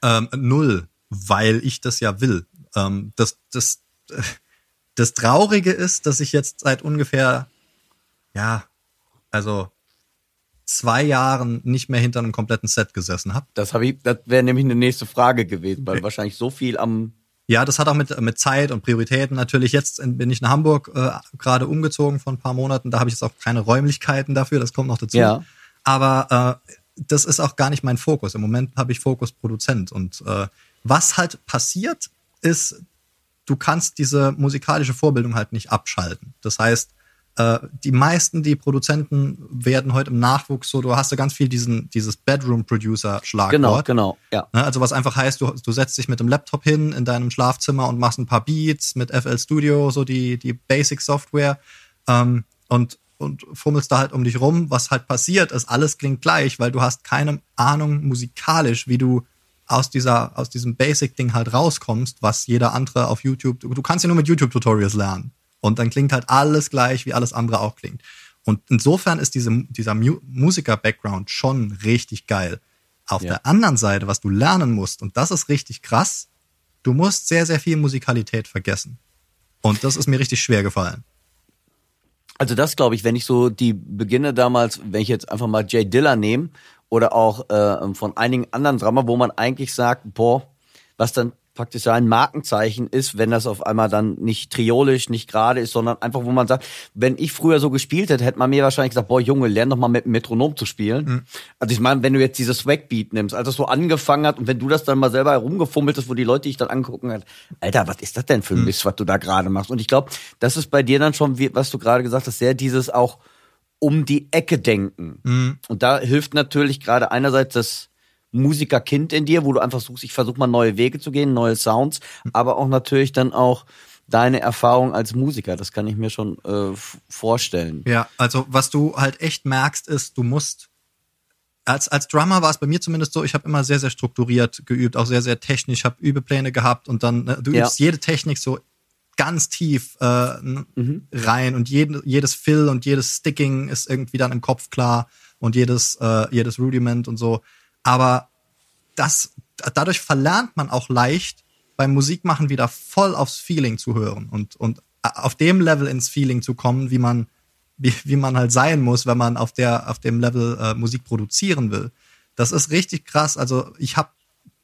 Ähm, null, weil ich das ja will. Ähm, das, das, das Traurige ist, dass ich jetzt seit ungefähr, ja, also zwei Jahren nicht mehr hinter einem kompletten Set gesessen habe.
Das habe ich, das wäre nämlich eine nächste Frage gewesen, weil wahrscheinlich so viel am
Ja, das hat auch mit, mit Zeit und Prioritäten natürlich. Jetzt in, bin ich nach Hamburg äh, gerade umgezogen vor ein paar Monaten. Da habe ich jetzt auch keine Räumlichkeiten dafür. Das kommt noch dazu.
Ja.
Aber äh, das ist auch gar nicht mein Fokus. Im Moment habe ich Fokus Produzent. Und äh, was halt passiert, ist, du kannst diese musikalische Vorbildung halt nicht abschalten. Das heißt, äh, die meisten, die Produzenten werden heute im Nachwuchs so, du hast ja ganz viel diesen, dieses Bedroom-Producer-Schlagwort.
Genau, genau, ja.
Ne, also was einfach heißt, du, du setzt dich mit dem Laptop hin in deinem Schlafzimmer und machst ein paar Beats mit FL Studio, so die, die Basic-Software ähm, und, und fummelst da halt um dich rum. Was halt passiert ist, alles klingt gleich, weil du hast keine Ahnung musikalisch, wie du aus dieser, aus diesem Basic-Ding halt rauskommst, was jeder andere auf YouTube, du, du kannst ja nur mit YouTube-Tutorials lernen. Und dann klingt halt alles gleich, wie alles andere auch klingt. Und insofern ist diese, dieser Musiker-Background schon richtig geil. Auf ja. der anderen Seite, was du lernen musst, und das ist richtig krass, du musst sehr, sehr viel Musikalität vergessen. Und das ist mir richtig schwer gefallen.
Also das glaube ich, wenn ich so die Beginne damals, wenn ich jetzt einfach mal Jay Diller nehme oder auch äh, von einigen anderen Drama, wo man eigentlich sagt, boah, was dann praktisch sein Markenzeichen ist, wenn das auf einmal dann nicht triolisch, nicht gerade ist, sondern einfach, wo man sagt, wenn ich früher so gespielt hätte, hätte man mir wahrscheinlich gesagt, boah, Junge, lern doch mal mit dem Metronom zu spielen. Mhm. Also ich meine, wenn du jetzt dieses Swagbeat nimmst, als das so angefangen hat und wenn du das dann mal selber herumgefummelt hast, wo die Leute dich dann angucken hat, Alter, was ist das denn für ein mhm. Mist, was du da gerade machst? Und ich glaube, das ist bei dir dann schon, wie, was du gerade gesagt hast, sehr dieses auch um die Ecke denken. Mhm. Und da hilft natürlich gerade einerseits das Musikerkind in dir, wo du einfach suchst, ich versuche mal neue Wege zu gehen, neue Sounds, aber auch natürlich dann auch deine Erfahrung als Musiker. Das kann ich mir schon äh, vorstellen.
Ja, also was du halt echt merkst, ist, du musst als, als Drummer war es bei mir zumindest so, ich habe immer sehr, sehr strukturiert geübt, auch sehr, sehr technisch, habe Übepläne gehabt und dann, ne, du ja. übst jede Technik so ganz tief äh, mhm. rein und jeden, jedes Fill und jedes Sticking ist irgendwie dann im Kopf klar und jedes, äh, jedes Rudiment und so. Aber das, dadurch verlernt man auch leicht, beim Musikmachen wieder voll aufs Feeling zu hören und, und auf dem Level ins Feeling zu kommen, wie man, wie, wie man halt sein muss, wenn man auf der, auf dem Level äh, Musik produzieren will. Das ist richtig krass. Also ich habe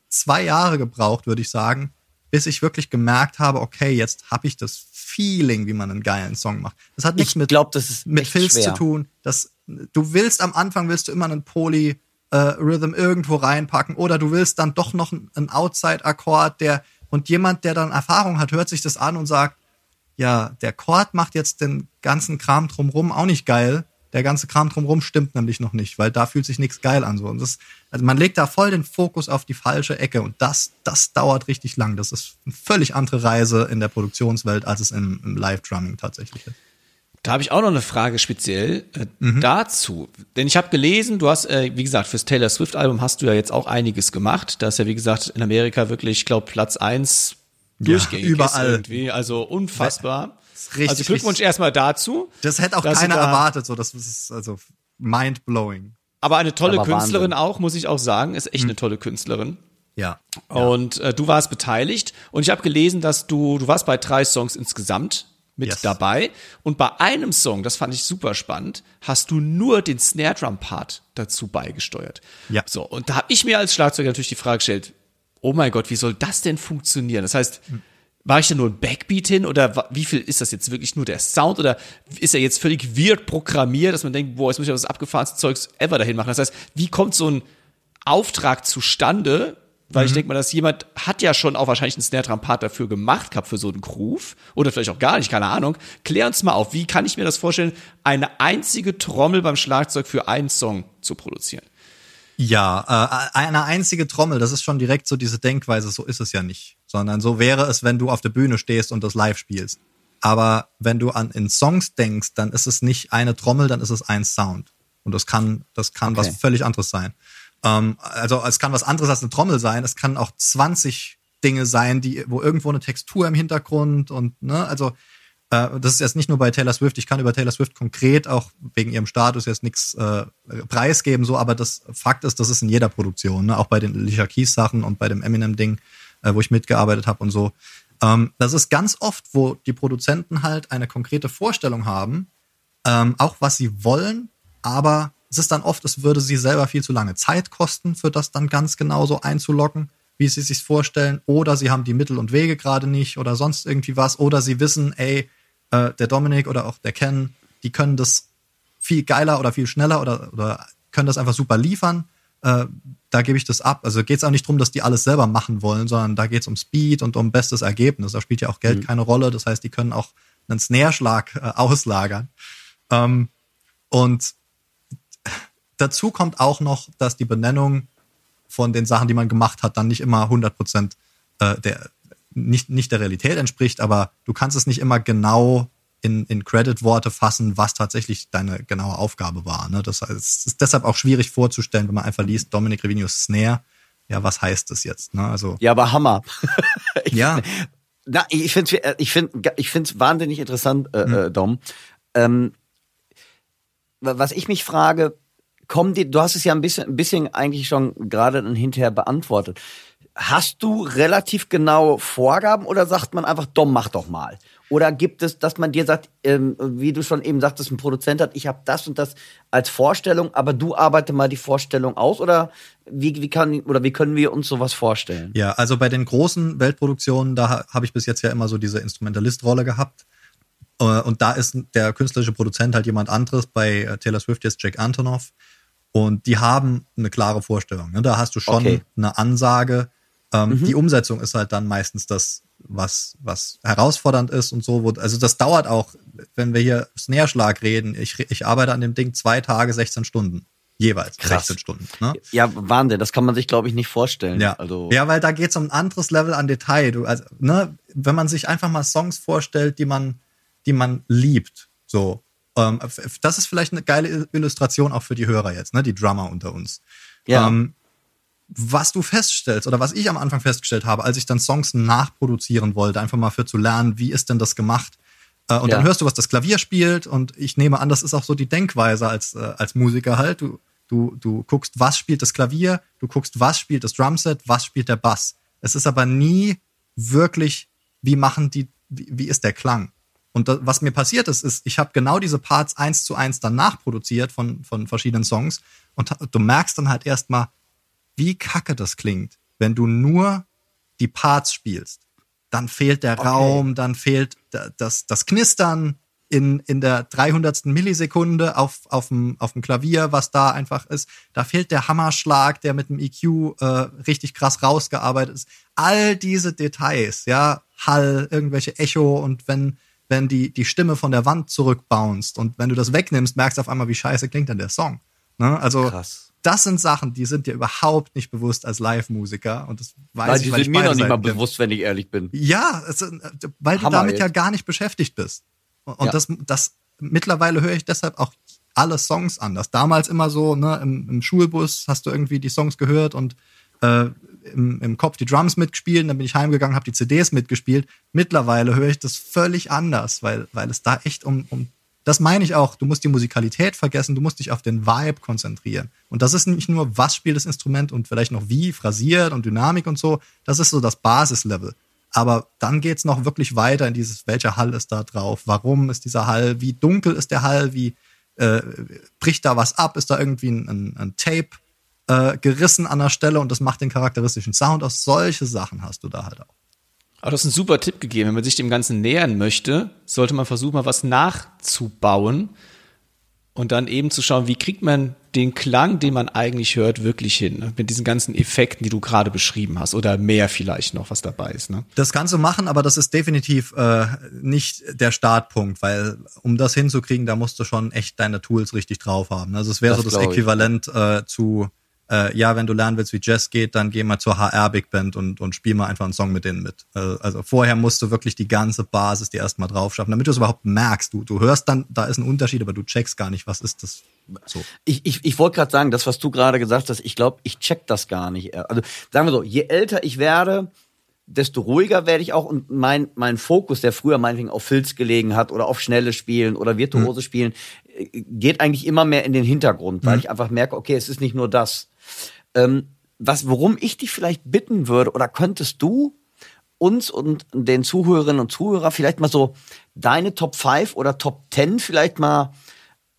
zwei Jahre gebraucht, würde ich sagen, bis ich wirklich gemerkt habe, okay, jetzt habe ich das Feeling, wie man einen geilen Song macht. Das hat nichts mit,
glaub, das ist
mit Filz schwer. zu tun. Das, du willst am Anfang willst du immer einen Poly äh, Rhythm irgendwo reinpacken oder du willst dann doch noch einen Outside-Akkord, der und jemand, der dann Erfahrung hat, hört sich das an und sagt, ja, der Chord macht jetzt den ganzen Kram drumrum auch nicht geil. Der ganze Kram drumrum stimmt nämlich noch nicht, weil da fühlt sich nichts geil an. So. Und das, also man legt da voll den Fokus auf die falsche Ecke und das, das dauert richtig lang. Das ist eine völlig andere Reise in der Produktionswelt, als es im, im Live-Drumming tatsächlich ist.
Da habe ich auch noch eine Frage speziell äh, mhm. dazu. Denn ich habe gelesen, du hast, äh, wie gesagt, fürs Taylor Swift-Album hast du ja jetzt auch einiges gemacht. Da ist ja, wie gesagt, in Amerika wirklich, ich glaube, Platz eins durchgängig
ja, überall.
irgendwie. Also unfassbar. Richtig, also Glückwunsch richtig. erstmal dazu.
Das hätte auch keiner da erwartet. So, das ist also mind-blowing.
Aber eine tolle Aber Künstlerin Wahnsinn. auch, muss ich auch sagen. Ist echt mhm. eine tolle Künstlerin.
Ja.
Und äh, du warst beteiligt. Und ich habe gelesen, dass du, du warst bei drei Songs insgesamt mit yes. dabei. Und bei einem Song, das fand ich super spannend, hast du nur den Snare Drum Part dazu beigesteuert. Ja. So, und da habe ich mir als Schlagzeuger natürlich die Frage gestellt, oh mein Gott, wie soll das denn funktionieren? Das heißt, war ich da nur ein Backbeat hin oder wie viel ist das jetzt wirklich nur der Sound oder ist er jetzt völlig weird programmiert, dass man denkt, boah, jetzt muss ich das abgefahrenste Zeugs ever dahin machen. Das heißt, wie kommt so ein Auftrag zustande, weil mhm. ich denke mal, dass jemand hat ja schon auch wahrscheinlich einen Snare-Drum-Part dafür gemacht gehabt für so einen Groove. Oder vielleicht auch gar nicht, keine Ahnung. Klär uns mal auf, wie kann ich mir das vorstellen, eine einzige Trommel beim Schlagzeug für einen Song zu produzieren?
Ja, äh, eine einzige Trommel, das ist schon direkt so diese Denkweise, so ist es ja nicht. Sondern so wäre es, wenn du auf der Bühne stehst und das live spielst. Aber wenn du an in Songs denkst, dann ist es nicht eine Trommel, dann ist es ein Sound. Und das kann, das kann okay. was völlig anderes sein. Ähm, also es kann was anderes als eine Trommel sein. Es kann auch 20 Dinge sein, die, wo irgendwo eine Textur im Hintergrund und, ne, also äh, das ist jetzt nicht nur bei Taylor Swift. Ich kann über Taylor Swift konkret auch wegen ihrem Status jetzt nichts äh, preisgeben, so, aber das Fakt ist, das ist in jeder Produktion, ne? auch bei den Alicia Keys Sachen und bei dem Eminem Ding, äh, wo ich mitgearbeitet habe und so. Ähm, das ist ganz oft, wo die Produzenten halt eine konkrete Vorstellung haben, ähm, auch was sie wollen, aber es ist dann oft, es würde sie selber viel zu lange Zeit kosten, für das dann ganz genau so einzuloggen, wie sie sich vorstellen. Oder sie haben die Mittel und Wege gerade nicht oder sonst irgendwie was. Oder sie wissen, ey, äh, der Dominik oder auch der Ken, die können das viel geiler oder viel schneller oder, oder können das einfach super liefern. äh, da gebe ich das ab. Also geht es auch nicht darum, dass die alles selber machen wollen, sondern da geht es um Speed und um bestes Ergebnis. Da spielt ja auch Geld mhm. keine Rolle. Das heißt, die können auch einen Snare-Schlag äh, auslagern. Ähm, und dazu kommt auch noch, dass die Benennung von den Sachen, die man gemacht hat, dann nicht immer 100 Prozent äh, der, nicht, nicht der Realität entspricht, aber du kannst es nicht immer genau in, in Credit-Worte fassen, was tatsächlich deine genaue Aufgabe war. Ne? Das heißt, es ist deshalb auch schwierig vorzustellen, wenn man einfach liest, Dominic Revinius Snare. Ja, was heißt das jetzt? Ne? Also,
ja, aber Hammer.
ja.
Na, ich finde ich finde ich finde es wahnsinnig interessant, äh, hm. äh, Dom. Ähm, was ich mich frage, kommen die, du hast es ja ein bisschen, ein bisschen eigentlich schon gerade hinterher beantwortet. Hast du relativ genaue Vorgaben oder sagt man einfach, Dom, mach doch mal? Oder gibt es, dass man dir sagt, ähm, wie du schon eben sagtest, ein Produzent hat, ich habe das und das als Vorstellung, aber du arbeite mal die Vorstellung aus oder wie, wie kann oder wie können wir uns sowas vorstellen?
Ja, also bei den großen Weltproduktionen, da habe ich bis jetzt ja immer so diese Instrumentalistrolle gehabt. Äh, und da ist der künstlerische Produzent halt jemand anderes. Bei äh, Taylor Swift jetzt Jack Antonoff. Und die haben eine klare Vorstellung. Ne? Da hast du schon okay. eine Ansage. Ähm, mhm. Die Umsetzung ist halt dann meistens das, was, was herausfordernd ist und so. Wo, also das dauert auch, wenn wir hier Snare-Schlag reden. Ich, ich arbeite an dem Ding zwei Tage, 16 Stunden. Jeweils Krass. 16 Stunden. Ne?
Ja, Wahnsinn, das kann man sich, glaube ich, nicht vorstellen.
Ja, also ja weil da geht es um ein anderes Level an Detail. Du, also, ne, wenn man sich einfach mal Songs vorstellt, die man, die man liebt, so. Ähm, das ist vielleicht eine geile Illustration auch für die Hörer jetzt, ne, die Drummer unter uns. Ja. Ähm, was du feststellst oder was ich am Anfang festgestellt habe, als ich dann Songs nachproduzieren wollte, einfach mal für zu lernen, wie ist denn das gemacht? Äh, und ja. dann hörst du, was das Klavier spielt und ich nehme an, das ist auch so die Denkweise als, äh, als Musiker halt. Du, du, du guckst, was spielt das Klavier, du guckst, was spielt das Drumset, was spielt der Bass. Es ist aber nie wirklich, wie machen die, wie, wie ist der Klang? Und das, was mir passiert ist, ist, ich habe genau diese Parts eins zu eins dann nachproduziert von, von verschiedenen Songs und du merkst dann halt erstmal, wie kacke das klingt, wenn du nur die Parts spielst. Dann fehlt der okay. Raum, dann fehlt das, das Knistern in, in der 300. Millisekunde auf, auf, dem, auf dem Klavier, was da einfach ist. Da fehlt der Hammerschlag, der mit dem EQ äh, richtig krass rausgearbeitet ist. All diese Details, ja, Hall, irgendwelche Echo und wenn, wenn die, die Stimme von der Wand zurückbounced und wenn du das wegnimmst, merkst du auf einmal, wie scheiße klingt dann der Song. Ne? Also Krass das sind Sachen, die sind dir überhaupt nicht bewusst als Live-Musiker. Und das weiß weil ich, weil
die sind mir noch nicht mal bin. bewusst, wenn ich ehrlich bin.
Ja, es, weil Hammer du damit jetzt. ja gar nicht beschäftigt bist. Und ja. das, das mittlerweile höre ich deshalb auch alle Songs anders. Damals immer so, ne, im, im Schulbus hast du irgendwie die Songs gehört und äh, im, im Kopf die Drums mitgespielt, dann bin ich heimgegangen, habe die CDs mitgespielt. Mittlerweile höre ich das völlig anders, weil, weil es da echt um, um das meine ich auch. Du musst die Musikalität vergessen, du musst dich auf den Vibe konzentrieren. Und das ist nicht nur, was spielt das Instrument und vielleicht noch wie, phrasiert und Dynamik und so. Das ist so das Basislevel. Aber dann geht's noch wirklich weiter in dieses, welcher Hall ist da drauf? Warum ist dieser Hall? Wie dunkel ist der Hall? Wie äh, bricht da was ab? Ist da irgendwie ein, ein, ein Tape äh, gerissen an der Stelle und das macht den charakteristischen Sound aus? Solche Sachen hast du da halt auch.
Aber du hast einen super Tipp gegeben. Wenn man sich dem Ganzen nähern möchte, sollte man versuchen, mal was nachzubauen und dann eben zu schauen, wie kriegt man den Klang, den man eigentlich hört, wirklich hin. Ne? Mit diesen ganzen Effekten, die du gerade beschrieben hast. Oder mehr vielleicht noch, was dabei ist. Ne?
Das kannst du machen, aber das ist definitiv äh, nicht der Startpunkt, weil um das hinzukriegen, da musst du schon echt deine Tools richtig drauf haben. Also es wäre so das Äquivalent äh, zu äh, ja, wenn du lernen willst, wie Jazz geht, dann geh mal zur HR Big Band und, und spiel mal einfach einen Song mit denen mit. Äh, also vorher musst du wirklich die ganze Basis dir erstmal drauf schaffen, damit du es überhaupt merkst. Du, du hörst dann, da ist ein Unterschied, aber du checkst gar nicht, was ist das so.
Ich, ich, ich wollte gerade sagen, das, was du gerade gesagt hast, ich glaube, ich check das gar nicht. Also sagen wir so, je älter ich werde, desto ruhiger werde ich auch und mein, mein Fokus, der früher meinetwegen auf Filz gelegen hat oder auf schnelle Spielen oder virtuose mhm. Spielen, äh, geht eigentlich immer mehr in den Hintergrund, weil mhm. ich einfach merke, okay, es ist nicht nur das. Ähm, was, worum ich dich vielleicht bitten würde, oder könntest du uns und den Zuhörerinnen und Zuhörer vielleicht mal so deine Top 5 oder Top 10 vielleicht mal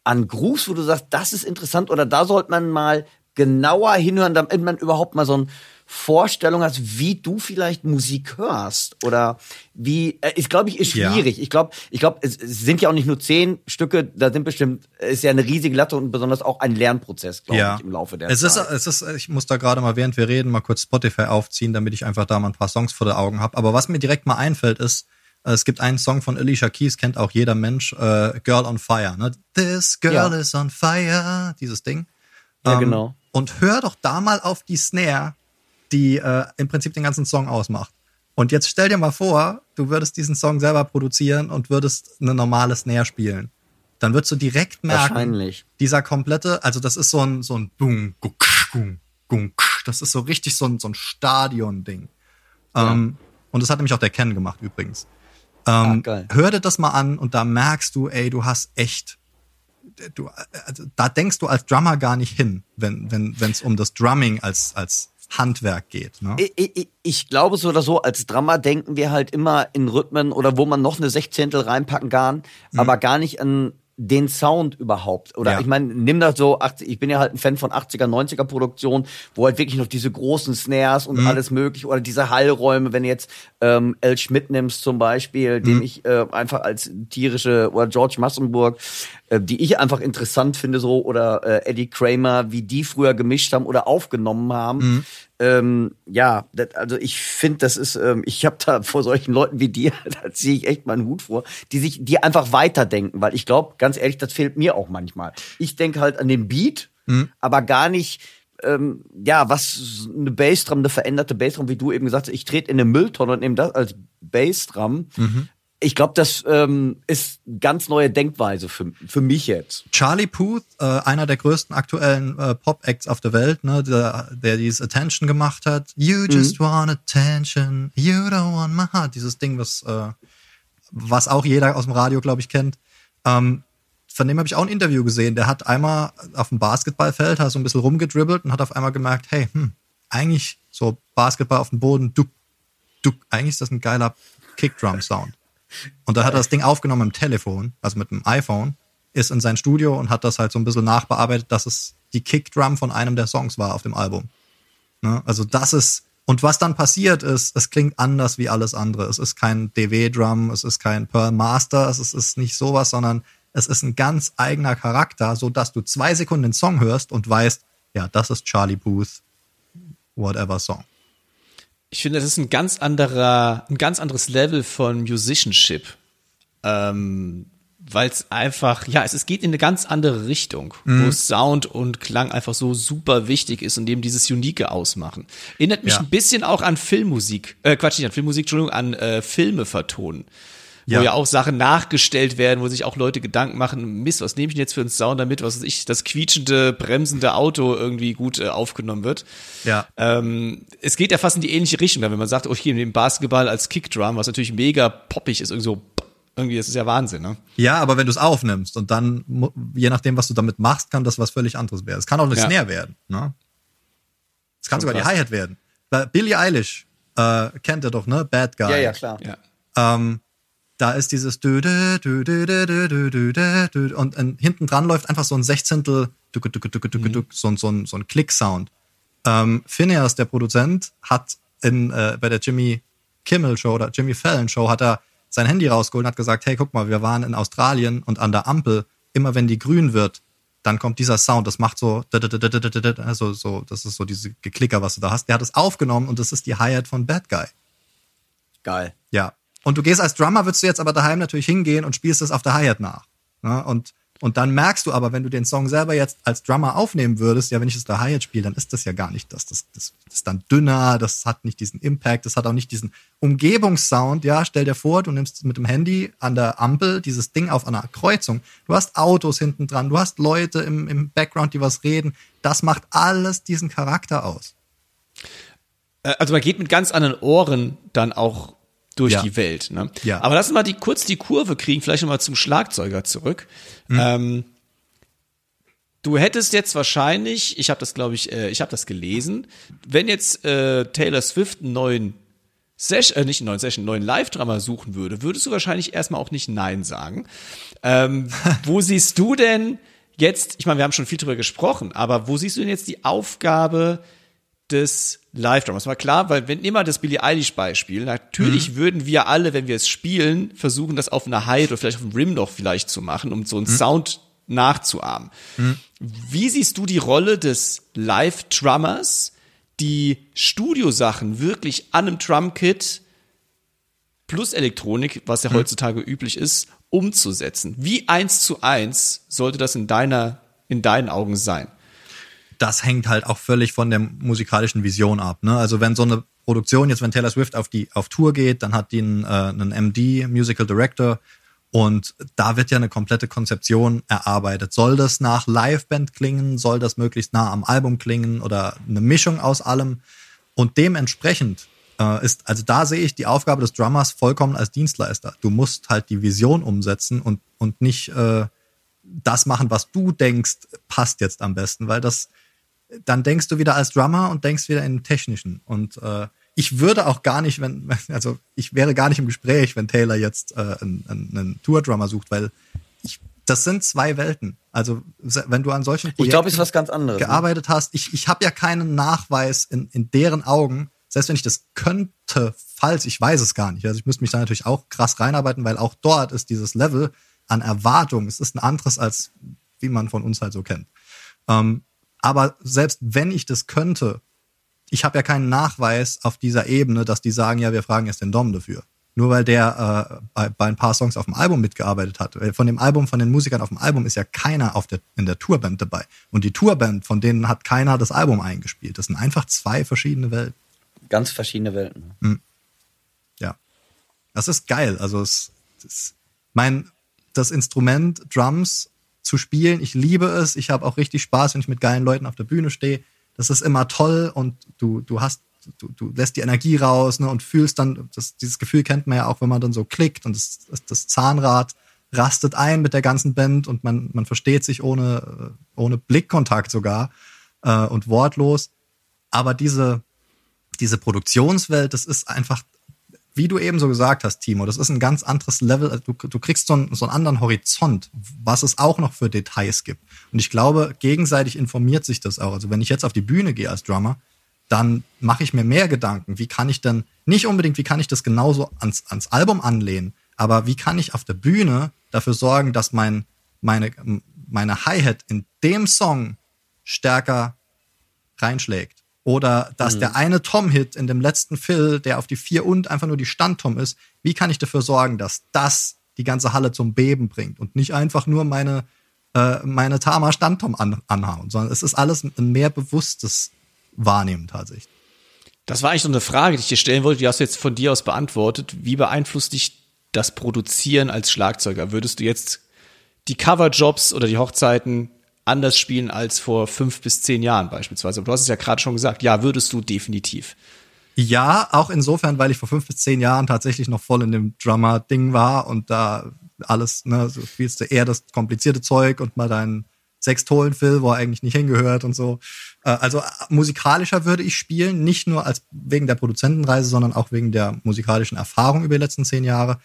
an Gruß, wo du sagst, das ist interessant oder da sollte man mal genauer hinhören, damit man überhaupt mal so ein, Vorstellung hast, wie du vielleicht Musik hörst oder wie, äh, ist glaube ich ist
Ja.
schwierig. Ich glaube, ich glaube, es, es sind ja auch nicht nur zehn Stücke, da sind bestimmt, ist ja eine riesige Latte und besonders auch ein Lernprozess, glaube ich, im Laufe der
es ist,
Zeit.
es ist, ich muss da gerade mal, während wir reden, mal kurz Spotify aufziehen, damit ich einfach da mal ein paar Songs vor den Augen habe. Aber was mir direkt mal einfällt, ist, äh, es gibt einen Song von Alicia Keys, kennt auch jeder Mensch, äh, Girl on Fire. Ne? This girl
Ja.
is on fire, dieses Ding.
Ja,
Ähm,
genau.
Und hör doch da mal auf die Snare, die äh, im Prinzip den ganzen Song ausmacht. Und jetzt stell dir mal vor, du würdest diesen Song selber produzieren und würdest eine normale Snare spielen. Dann würdest du direkt merken, dieser komplette, also das ist so ein, so ein Bung, guck, gung, gung, das ist so richtig so ein, so ein Stadion-Ding. Ähm, und das hat nämlich auch der Ken gemacht übrigens. Ähm,
Ah, geil.
hör dir das mal an und da merkst du, ey, du hast echt, du, also, da denkst du als Drummer gar nicht hin, wenn wenn wenn es um das Drumming als als Handwerk geht. Ne?
Ich, ich, ich glaube so oder so, als Drummer denken wir halt immer in Rhythmen oder wo man noch eine Sechzehntel reinpacken kann, aber gar nicht an den Sound überhaupt. Oder
Ja.
ich meine, nimm das so, 80, ich bin ja halt ein Fan von 80er, 90er Produktionen, wo halt wirklich noch diese großen Snares und alles mögliche oder diese Hallräume, wenn du jetzt ähm, L. Schmidt nimmst zum Beispiel, den ich äh, einfach als tierische, oder George Massenburg, äh, die ich einfach interessant finde so, oder äh, Eddie Kramer, wie die früher gemischt haben oder aufgenommen haben. Ähm, ja, das, also ich finde, das ist, ähm, ich habe da vor solchen Leuten wie dir, da ziehe ich echt meinen Hut vor, die sich, die einfach weiterdenken, weil ich glaube, ganz ehrlich, das fehlt mir auch manchmal. Ich denke halt an den Beat, aber gar nicht, ähm, ja, was eine Bassdrum, eine veränderte Bassdrum, wie du eben gesagt hast, ich trete in eine Mülltonne und nehme das als Bassdrum. Ich glaube, das ähm, ist eine ganz neue Denkweise für, für mich jetzt.
Charlie Puth, äh, einer der größten aktuellen äh, Pop-Acts auf der Welt, ne, der, der dieses Attention gemacht hat. You just want attention, you don't want my heart. Dieses Ding, was, äh, was auch jeder aus dem Radio, glaube ich, kennt. Ähm, von dem habe ich auch ein Interview gesehen. Der hat einmal auf dem Basketballfeld, hat so ein bisschen rumgedribbelt und hat auf einmal gemerkt, hey, hm, eigentlich so Basketball auf dem Boden, duck, duck, eigentlich ist das ein geiler Kickdrum-Sound. Und dann hat er das Ding aufgenommen im Telefon, also mit dem iPhone, ist in sein Studio und hat das halt so ein bisschen nachbearbeitet, dass es die Kickdrum von einem der Songs war auf dem Album. Ne? Also das ist, und was dann passiert ist, es klingt anders wie alles andere. Es ist kein DW-Drum, es ist kein Pearl Master, es ist, es ist nicht sowas, sondern es ist ein ganz eigener Charakter, so dass du zwei Sekunden den Song hörst und weißt, ja, das ist Charlie Booth, whatever Song.
Ich finde, das ist ein ganz anderer, ein ganz anderes Level von Musicianship. Ähm, weil es einfach, ja, es, es geht in eine ganz andere Richtung, wo Sound und Klang einfach so super wichtig ist und eben dieses Unique ausmachen. Erinnert mich
Ja.
ein bisschen auch an Filmmusik, äh, Quatsch, nicht an Filmmusik, Entschuldigung, an äh, Filme vertonen.
Ja.
Wo ja auch Sachen nachgestellt werden, wo sich auch Leute Gedanken machen, Mist, was nehme ich denn jetzt für einen Sound, damit, was weiß ich, das quietschende, bremsende Auto irgendwie gut äh, aufgenommen wird.
Ja.
Ähm, es geht ja fast in die ähnliche Richtung, wenn man sagt, okay, neben Basketball als Kickdrum, was natürlich mega poppig ist, irgendwie so, irgendwie, das ist ja Wahnsinn, ne?
Ja, aber wenn du es aufnimmst und dann, je nachdem, was du damit machst, kann das was völlig anderes werden. Es kann auch eine
Ja.
Snare werden. Ne? Es kann
Schon
sogar
krass.
die Hi-Hat werden. Billie Eilish, äh, kennt ihr doch, ne? Bad Guy.
Ja, ja, klar.
Ja.
Ähm, da ist dieses und hinten dran läuft einfach so ein Sechzehntel so ein, so ein, so ein Klick-Sound. Ähm, Phineas, der Produzent, hat in, äh, bei der Jimmy Kimmel Show oder Jimmy Fallon Show hat er sein Handy rausgeholt und hat gesagt, hey, guck mal, wir waren in Australien und an der Ampel, immer wenn die grün wird, dann kommt dieser Sound, das macht so, so, so das ist so diese Geklicker, was du da hast. Der hat es aufgenommen und das ist die Hi-Hat von Bad Guy.
Geil.
Ja, und du gehst als Drummer, würdest du jetzt aber daheim natürlich hingehen und spielst das auf der Hi-Hat nach. Ne? Und, und dann merkst du aber, wenn du den Song selber jetzt als Drummer aufnehmen würdest, ja, wenn ich es der Hi-Hat spiele, dann ist das ja gar nicht das. Das, das. das ist dann dünner, das hat nicht diesen Impact, das hat auch nicht diesen Umgebungssound. Ja, stell dir vor, du nimmst mit dem Handy an der Ampel dieses Ding auf einer Kreuzung. Du hast Autos hinten dran, du hast Leute im, im Background, die was reden. Das macht alles diesen Charakter aus.
Äh, Also man geht mit ganz anderen Ohren dann auch durch
Ja.
die Welt. Ne?
Ja.
Aber lass uns mal die, kurz die Kurve kriegen, vielleicht nochmal zum Schlagzeuger zurück. Ähm, du hättest jetzt wahrscheinlich, ich habe das glaube ich, äh, ich habe das gelesen, wenn jetzt äh, Taylor Swift einen neuen Session, äh, nicht einen neuen Session, einen neuen Live-Drummer suchen würde, würdest du wahrscheinlich erstmal auch nicht Nein sagen. Ähm, wo siehst du denn jetzt, ich meine, wir haben schon viel drüber gesprochen, aber wo siehst du denn jetzt die Aufgabe des Live-Drummers. War klar, weil wenn immer das Billie Eilish-Beispiel, natürlich mhm. würden wir alle, wenn wir es spielen, versuchen, das auf einer Hide oder vielleicht auf einem Rim noch vielleicht zu machen, um so einen mhm. Sound nachzuahmen. Mhm. Wie siehst du die Rolle des Live-Drummers, die Studiosachen wirklich an einem Drum-Kit plus Elektronik, was ja mhm. heutzutage üblich ist, umzusetzen? Wie eins zu eins sollte das in deiner, in deinen Augen sein?
Das hängt halt auch völlig von der musikalischen Vision ab. Ne? Also wenn so eine Produktion, jetzt wenn Taylor Swift auf die auf Tour geht, dann hat die einen, äh, einen MD, Musical Director, und da wird ja eine komplette Konzeption erarbeitet. Soll das nach Liveband klingen? Soll das möglichst nah am Album klingen oder eine Mischung aus allem? Und dementsprechend äh, ist, also da sehe ich die Aufgabe des Drummers vollkommen als Dienstleister. Du musst halt die Vision umsetzen und, und nicht äh, das machen, was du denkst, passt jetzt am besten, weil das dann denkst du wieder als Drummer und denkst wieder in technischen. Und äh, ich würde auch gar nicht, wenn, also ich wäre gar nicht im Gespräch, wenn Taylor jetzt äh, einen, einen Tour-Drummer sucht, weil ich, das sind zwei Welten. Also wenn du an solchen
Projekten ich glaube, ist was ganz anderes,
ne? gearbeitet ne? hast, ich, ich habe ja keinen Nachweis in, in deren Augen, selbst wenn ich das könnte, falls, ich weiß es gar nicht. Also ich müsste mich da natürlich auch krass reinarbeiten, weil auch dort ist dieses Level an Erwartung, es ist ein anderes als wie man von uns halt so kennt. Ähm, aber selbst wenn ich das könnte, ich habe ja keinen Nachweis auf dieser Ebene, dass die sagen, ja, wir fragen jetzt den Dom dafür. Nur weil der äh, bei, bei ein paar Songs auf dem Album mitgearbeitet hat. Von dem Album, von den Musikern auf dem Album ist ja keiner auf der, in der Tourband dabei. Und die Tourband, von denen hat keiner das Album eingespielt. Das sind einfach zwei verschiedene Welten.
Ganz verschiedene Welten.
Mhm. Ja. Das ist geil. Also es, es mein, das Instrument Drums zu spielen. Ich liebe es. Ich habe auch richtig Spaß, wenn ich mit geilen Leuten auf der Bühne stehe. Das ist immer toll und du, du hast, du, du lässt die Energie raus ne, und fühlst dann, das, dieses Gefühl kennt man ja auch, wenn man dann so klickt und das, das Zahnrad rastet ein mit der ganzen Band und man, man versteht sich ohne, ohne Blickkontakt sogar äh, und wortlos. Aber diese, diese Produktionswelt, das ist einfach wie du eben so gesagt hast, Timo, das ist ein ganz anderes Level. Also du, du kriegst so einen, so einen anderen Horizont, was es auch noch für Details gibt. Und ich glaube, gegenseitig informiert sich das auch. Also wenn ich jetzt auf die Bühne gehe als Drummer, dann mache ich mir mehr Gedanken. Wie kann ich denn, nicht unbedingt, wie kann ich das genauso ans, ans Album anlehnen, aber wie kann ich auf der Bühne dafür sorgen, dass mein, meine, meine Hi-Hat in dem Song stärker reinschlägt? Oder dass mhm. der eine Tom-Hit in dem letzten Phil, der auf die vier und einfach nur die Stand-Tom ist, wie kann ich dafür sorgen, dass das die ganze Halle zum Beben bringt und nicht einfach nur meine, äh, meine Tama Stand-Tom an, anhauen, sondern es ist alles ein mehr bewusstes Wahrnehmen tatsächlich.
Das war eigentlich so eine Frage, die ich dir stellen wollte, die hast du jetzt von dir aus beantwortet. Wie beeinflusst dich das Produzieren als Schlagzeuger? Würdest du jetzt die Coverjobs oder die Hochzeiten anders spielen als vor fünf bis zehn Jahren beispielsweise. Du hast es ja gerade schon gesagt, ja, würdest du definitiv.
Ja, auch insofern, weil ich vor fünf bis zehn Jahren tatsächlich noch voll in dem Drummer-Ding war und da alles, ne, so spielst du eher das komplizierte Zeug und mal deinen Sextolen-Phil, wo er eigentlich nicht hingehört und so. Äh, also musikalischer würde ich spielen, nicht nur als wegen der Produzentenreise, sondern auch wegen der musikalischen Erfahrung über die letzten zehn Jahre.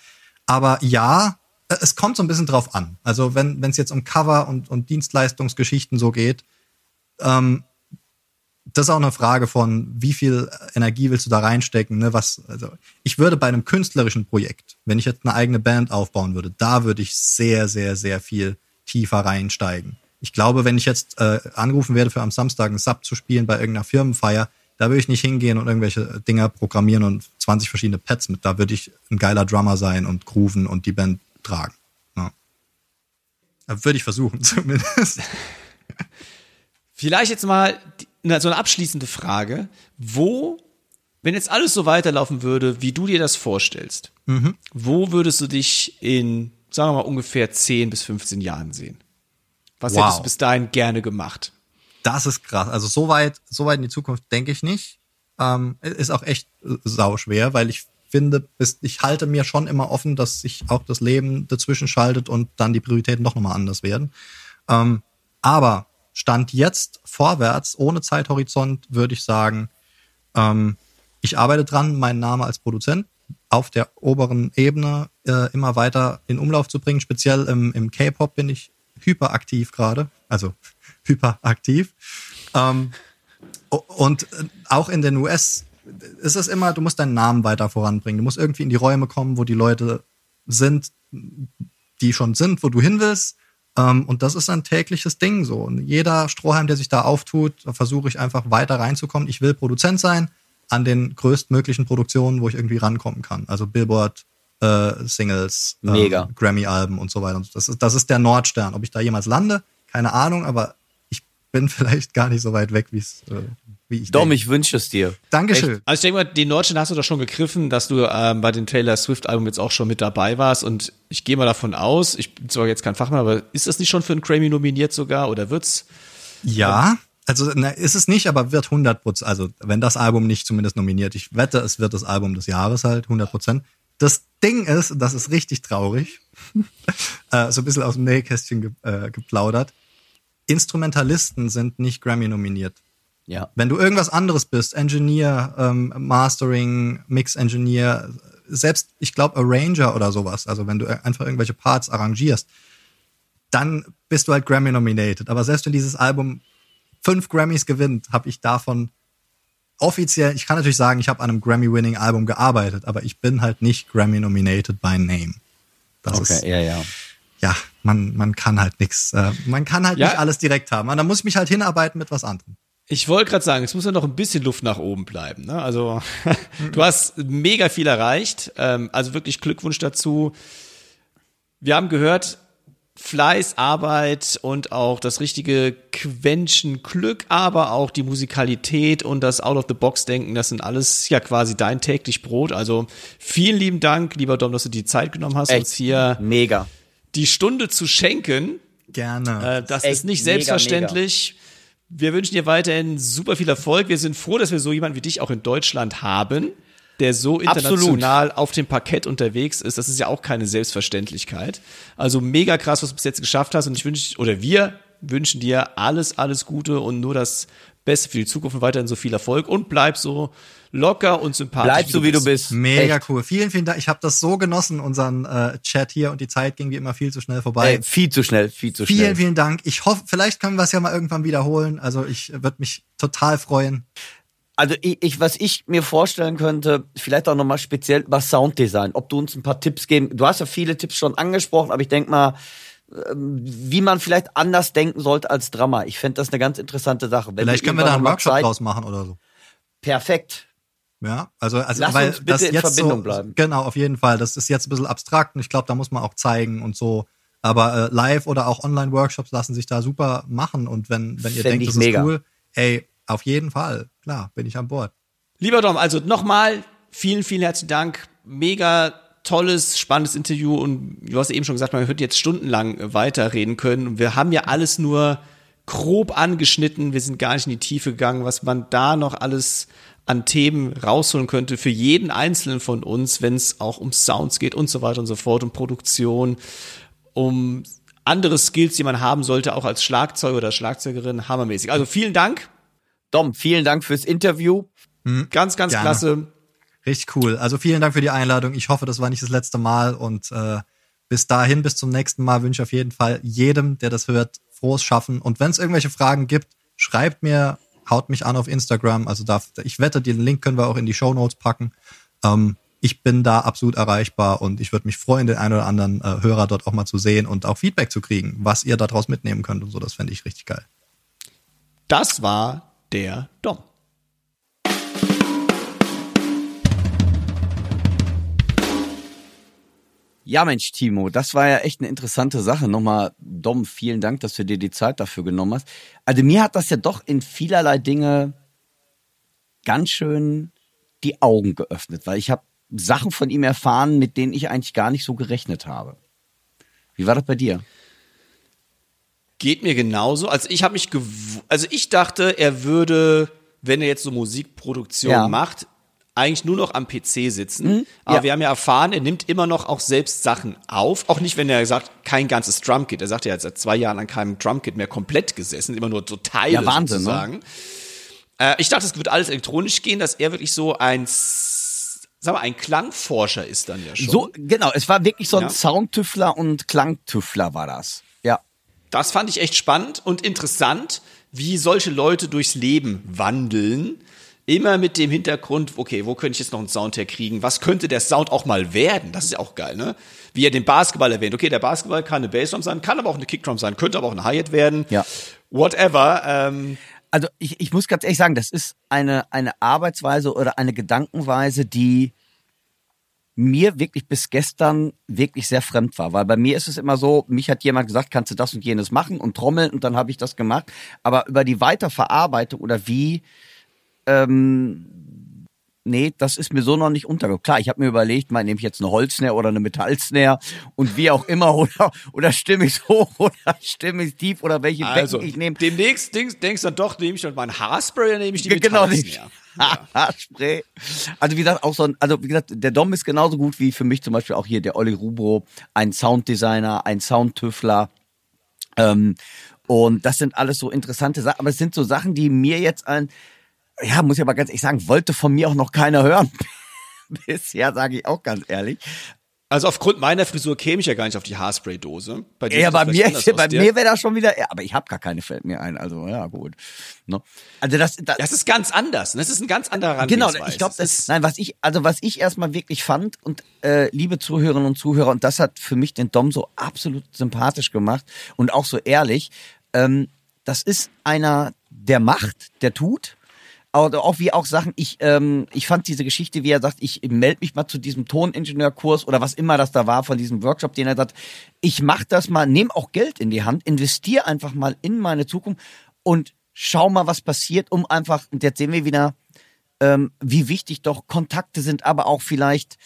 Aber ja, es kommt so ein bisschen drauf an. Also wenn es jetzt um Cover und, und Dienstleistungsgeschichten so geht, ähm, das ist auch eine Frage von, wie viel Energie willst du da reinstecken? Ne? Was, also ich würde bei einem künstlerischen Projekt, wenn ich jetzt eine eigene Band aufbauen würde, da würde ich sehr, sehr, sehr viel tiefer reinsteigen. Ich glaube, wenn ich jetzt äh, angerufen werde, für am Samstag einen Sub zu spielen bei irgendeiner Firmenfeier, da würde ich nicht hingehen und irgendwelche Dinger programmieren und 20 verschiedene Pads mit. Da würde ich ein geiler Drummer sein und grooven und die Band tragen. Ja. Würde ich versuchen, zumindest.
Vielleicht jetzt mal so eine abschließende Frage. Wo, wenn jetzt alles so weiterlaufen würde, wie du dir das vorstellst, mhm. wo würdest du dich in, sagen wir mal, ungefähr 10 bis 15 Jahren sehen? Was wow. hättest du bis dahin gerne gemacht?
Das ist krass. Also so weit, so weit in die Zukunft denke ich nicht. Ähm, ist auch echt äh, sauschwer, weil ich finde, ich halte mir schon immer offen, dass sich auch das Leben dazwischen schaltet und dann die Prioritäten doch nochmal anders werden. Ähm, aber Stand jetzt vorwärts, ohne Zeithorizont, würde ich sagen, ähm, ich arbeite dran, meinen Namen als Produzent auf der oberen Ebene äh, immer weiter in Umlauf zu bringen. Speziell im, im K-Pop bin ich hyperaktiv gerade, also hyperaktiv. Ähm, Und äh, auch in den US ist es immer, du musst deinen Namen weiter voranbringen. Du musst irgendwie in die Räume kommen, wo die Leute sind, die schon sind, wo du hin willst. Ähm, und das ist ein tägliches Ding so. Und jeder Strohhalm, der sich da auftut, versuche ich einfach weiter reinzukommen. Ich will Produzent sein an den größtmöglichen Produktionen, wo ich irgendwie rankommen kann. Also Billboard, äh, Singles, äh, Grammy-Alben und so weiter. Das ist, das ist der Nordstern. Ob ich da jemals lande, keine Ahnung, aber ich bin vielleicht gar nicht so weit weg, wie es äh, wie ich
Dom, ich wünsche es dir.
Dankeschön. Echt?
Also ich denke mal, den Nordstern hast du doch schon gegriffen, dass du ähm, bei den Taylor Swift Album jetzt auch schon mit dabei warst und ich gehe mal davon aus, ich bin zwar jetzt kein Fachmann, aber ist das nicht schon für einen Grammy nominiert sogar oder wird's?
Ja, also na, ist es nicht, aber wird 100 Prozent, also wenn das Album nicht zumindest nominiert, ich wette, es wird das Album des Jahres halt, 100 Prozent. Das Ding ist, das ist richtig traurig, äh, so ein bisschen aus dem Nähkästchen ge äh, geplaudert, Instrumentalisten sind nicht Grammy nominiert. Ja. Wenn du irgendwas anderes bist, Engineer, ähm, Mastering, Mix Engineer, selbst, ich glaube, Arranger oder sowas, also wenn du einfach irgendwelche Parts arrangierst, dann bist du halt Grammy nominated. Aber selbst wenn dieses Album fünf Grammys gewinnt, habe ich davon offiziell, ich kann natürlich sagen, ich habe an einem Grammy-Winning-Album gearbeitet, aber ich bin halt nicht Grammy nominated by name.
Das okay, ist, ja, ja.
Ja, man, man kann halt nichts, äh, man kann halt ja. nicht alles direkt haben. Und dann muss ich mich halt hinarbeiten mit was anderem.
Ich wollte gerade sagen, es muss ja noch ein bisschen Luft nach oben bleiben. Ne? Also du hast mega viel erreicht. Ähm, also wirklich Glückwunsch dazu. Wir haben gehört, Fleiß, Arbeit und auch das richtige Quäntchen Glück, aber auch die Musikalität und das Out-of-the-Box-Denken, das sind alles ja quasi dein täglich Brot. Also vielen lieben Dank, lieber Dom, dass du die Zeit genommen hast,
Echt?
uns hier
mega
die Stunde zu schenken.
Gerne.
Äh, das Echt ist nicht selbstverständlich. Mega, mega. Wir wünschen dir weiterhin super viel Erfolg. Wir sind froh, dass wir so jemanden wie dich auch in Deutschland haben, der so international Absolut. auf dem Parkett unterwegs ist. Das ist ja auch keine Selbstverständlichkeit. Also mega krass, was du bis jetzt geschafft hast. Und ich wünsche, oder wir wünschen dir alles, alles Gute und nur das Beste für die Zukunft und weiterhin so viel Erfolg und bleib so locker und sympathisch.
Bleib so wie du bist.
Mega Echt. cool. Vielen, vielen Dank. Ich habe das so genossen, unseren äh, Chat hier und die Zeit ging wie immer viel zu schnell vorbei. Ey,
viel zu schnell, viel zu
vielen,
schnell.
Vielen, vielen Dank. Ich hoffe, vielleicht können wir es ja mal irgendwann wiederholen. Also ich würde mich total freuen.
Also ich, ich, was ich mir vorstellen könnte, vielleicht auch nochmal speziell über Sounddesign, ob du uns ein paar Tipps geben. Du hast ja viele Tipps schon angesprochen, aber ich denke mal, ähm, wie man vielleicht anders denken sollte als Drama. Ich fände das eine ganz interessante Sache.
Wenn vielleicht können wir da einen Workshop Zeit, draus machen oder so.
Perfekt.
Ja, also, also
Lass
weil
uns bitte
das
in
jetzt
Verbindung
so,
bleiben.
Genau, auf jeden Fall. Das ist jetzt ein bisschen abstrakt und ich glaube, da muss man auch zeigen und so. Aber äh, Live- oder auch Online-Workshops lassen sich da super machen und wenn, wenn ihr Fänd denkt, das mega. ist cool, ey, auf jeden Fall, klar, bin ich an Bord.
Lieber Dom, also nochmal vielen, vielen herzlichen Dank. Mega tolles, spannendes Interview und du hast eben schon gesagt, man wird jetzt stundenlang weiterreden können. Wir haben ja alles nur grob angeschnitten, wir sind gar nicht in die Tiefe gegangen, was man da noch alles an Themen rausholen könnte für jeden Einzelnen von uns, wenn es auch um Sounds geht und so weiter und so fort, um Produktion, um andere Skills, die man haben sollte, auch als Schlagzeuger oder Schlagzeugerin, hammermäßig. Also vielen Dank.
Dom, vielen Dank fürs Interview.
Mhm. Ganz, ganz Gerne. klasse.
Richtig cool. Also vielen Dank für die Einladung. Ich hoffe, das war nicht das letzte Mal und äh, bis dahin, bis zum nächsten Mal wünsche ich auf jeden Fall jedem, der das hört, frohes Schaffen. Und wenn es irgendwelche Fragen gibt, schreibt mir haut mich an auf Instagram. Also da, ich wette, den Link können wir auch in die Show Notes packen. Ähm, ich bin da absolut erreichbar und ich würde mich freuen, den einen oder anderen äh, Hörer dort auch mal zu sehen und auch Feedback zu kriegen, was ihr daraus mitnehmen könnt und so. Das fände ich richtig geil.
Das war der Dom.
Ja, Mensch, Timo, das war ja echt eine interessante Sache. Nochmal, Dom, vielen Dank, dass du dir die Zeit dafür genommen hast. Also mir hat das ja doch in vielerlei Dinge ganz schön die Augen geöffnet, weil ich habe Sachen von ihm erfahren, mit denen ich eigentlich gar nicht so gerechnet habe. Wie war das bei dir?
Geht mir genauso. Also ich habe mich, also ich dachte, er würde, wenn er jetzt so Musikproduktion ja. macht, eigentlich nur noch am PC sitzen. Mhm, Aber ja. wir haben ja erfahren, er nimmt immer noch auch selbst Sachen auf. Auch nicht, wenn er sagt, kein ganzes Drumkit. Er sagt ja, er hat seit zwei Jahren an keinem Drumkit mehr komplett gesessen, immer nur so Teile ja, Wahnsinn, ne? sozusagen. Ne? Äh, ich dachte, es wird alles elektronisch gehen, dass er wirklich so ein sag mal, ein Klangforscher ist dann ja schon.
So, genau, es war wirklich so ein ja. Soundtüffler und Klangtüffler war das. Ja.
Das fand ich echt spannend und interessant, wie solche Leute durchs Leben wandeln. Immer mit dem Hintergrund, okay, wo könnte ich jetzt noch einen Sound herkriegen? Was könnte der Sound auch mal werden? Das ist ja auch geil, ne? Wie er den Basketball erwähnt. Okay, der Basketball kann eine Bassdrum sein, kann aber auch eine Kickdrum sein, könnte aber auch eine Hi-Hat werden.
Ja.
Whatever. Ähm,
Also ich, ich muss ganz ehrlich sagen, das ist eine, eine Arbeitsweise oder eine Gedankenweise, die mir wirklich bis gestern wirklich sehr fremd war. Weil bei mir ist es immer so, mich hat jemand gesagt, kannst du das und jenes machen und trommeln und dann habe ich das gemacht. Aber über die Weiterverarbeitung oder wie, ähm, nee, das ist mir so noch nicht untergekommen. Klar, ich habe mir überlegt, mal nehme ich jetzt eine Holznäher oder eine Metallsnare und wie auch immer oder oder stimme ich hoch oder stimme ich tief oder welche
also,
Becken ich nehme.
demnächst denkst, denkst dann doch, nehme ich dann meinen Haarspray oder nehme ich die
Genau,
Metallsnare?
Haarspray. Also wie gesagt, auch so ein, also wie gesagt, der Dom ist genauso gut wie für mich zum Beispiel auch hier der Olli Rubro, ein Sounddesigner, ein Soundtüffler. Ähm, und das sind alles so interessante Sachen, aber es sind so Sachen, die mir jetzt ein, ja, muss ich aber ganz ehrlich sagen, wollte von mir auch noch keiner hören. Bisher sage ich auch ganz ehrlich.
Also aufgrund meiner Frisur käme ich ja gar nicht auf die Haarspray-Dose. Bei dir
Ja, bei mir, bei mir wäre das schon wieder, ja, aber ich habe gar keine, fällt mir ein, also ja, gut. Ne? Also das, das,
Das ist ganz anders. Das ist ein ganz anderer
Genau,
Herangehensweise.
ich glaube,
Das
nein, was ich also was ich erstmal wirklich fand und äh, liebe Zuhörerinnen und Zuhörer und das hat für mich den Dom so absolut sympathisch gemacht und auch so ehrlich. Ähm, das ist einer, der macht, der tut. Aber auch wie auch Sachen, ich, ähm, ich fand diese Geschichte, wie er sagt, ich melde mich mal zu diesem Toningenieurkurs oder was immer das da war von diesem Workshop, den er sagt, ich mach das mal, nehme auch Geld in die Hand, investiere einfach mal in meine Zukunft und schau mal, was passiert, um einfach, und jetzt sehen wir wieder, ähm, wie wichtig doch Kontakte sind, aber auch vielleicht,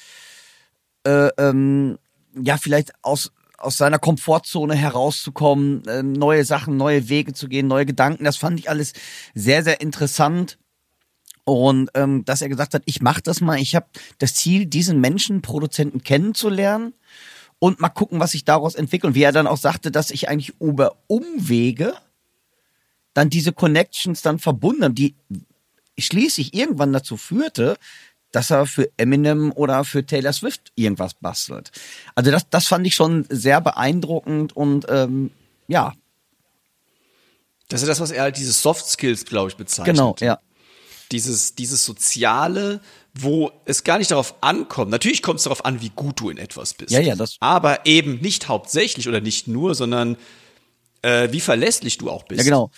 äh, ähm, ja, vielleicht aus, aus seiner Komfortzone herauszukommen, ähm, neue Sachen, neue Wege zu gehen, neue Gedanken. Das fand ich alles sehr, sehr interessant. Und ähm, dass er gesagt hat, ich mache das mal, ich habe das Ziel, diesen Menschen, Produzenten kennenzulernen und mal gucken, was sich daraus entwickelt. Und wie er dann auch sagte, dass ich eigentlich über Umwege dann diese Connections dann verbunden haben, die schließlich irgendwann dazu führte, dass er für Eminem oder für Taylor Swift irgendwas bastelt. Also das, das fand ich schon sehr beeindruckend und ähm, ja,
das ist das, was er halt diese Soft Skills, glaube ich, bezeichnet.
genau, ja.
Dieses, dieses Soziale, wo es gar nicht darauf ankommt. Natürlich kommt es darauf an, wie gut du in etwas bist.
Ja, ja, das-
Aber eben nicht hauptsächlich oder nicht nur, sondern äh, wie verlässlich du auch bist.
Ja, genau.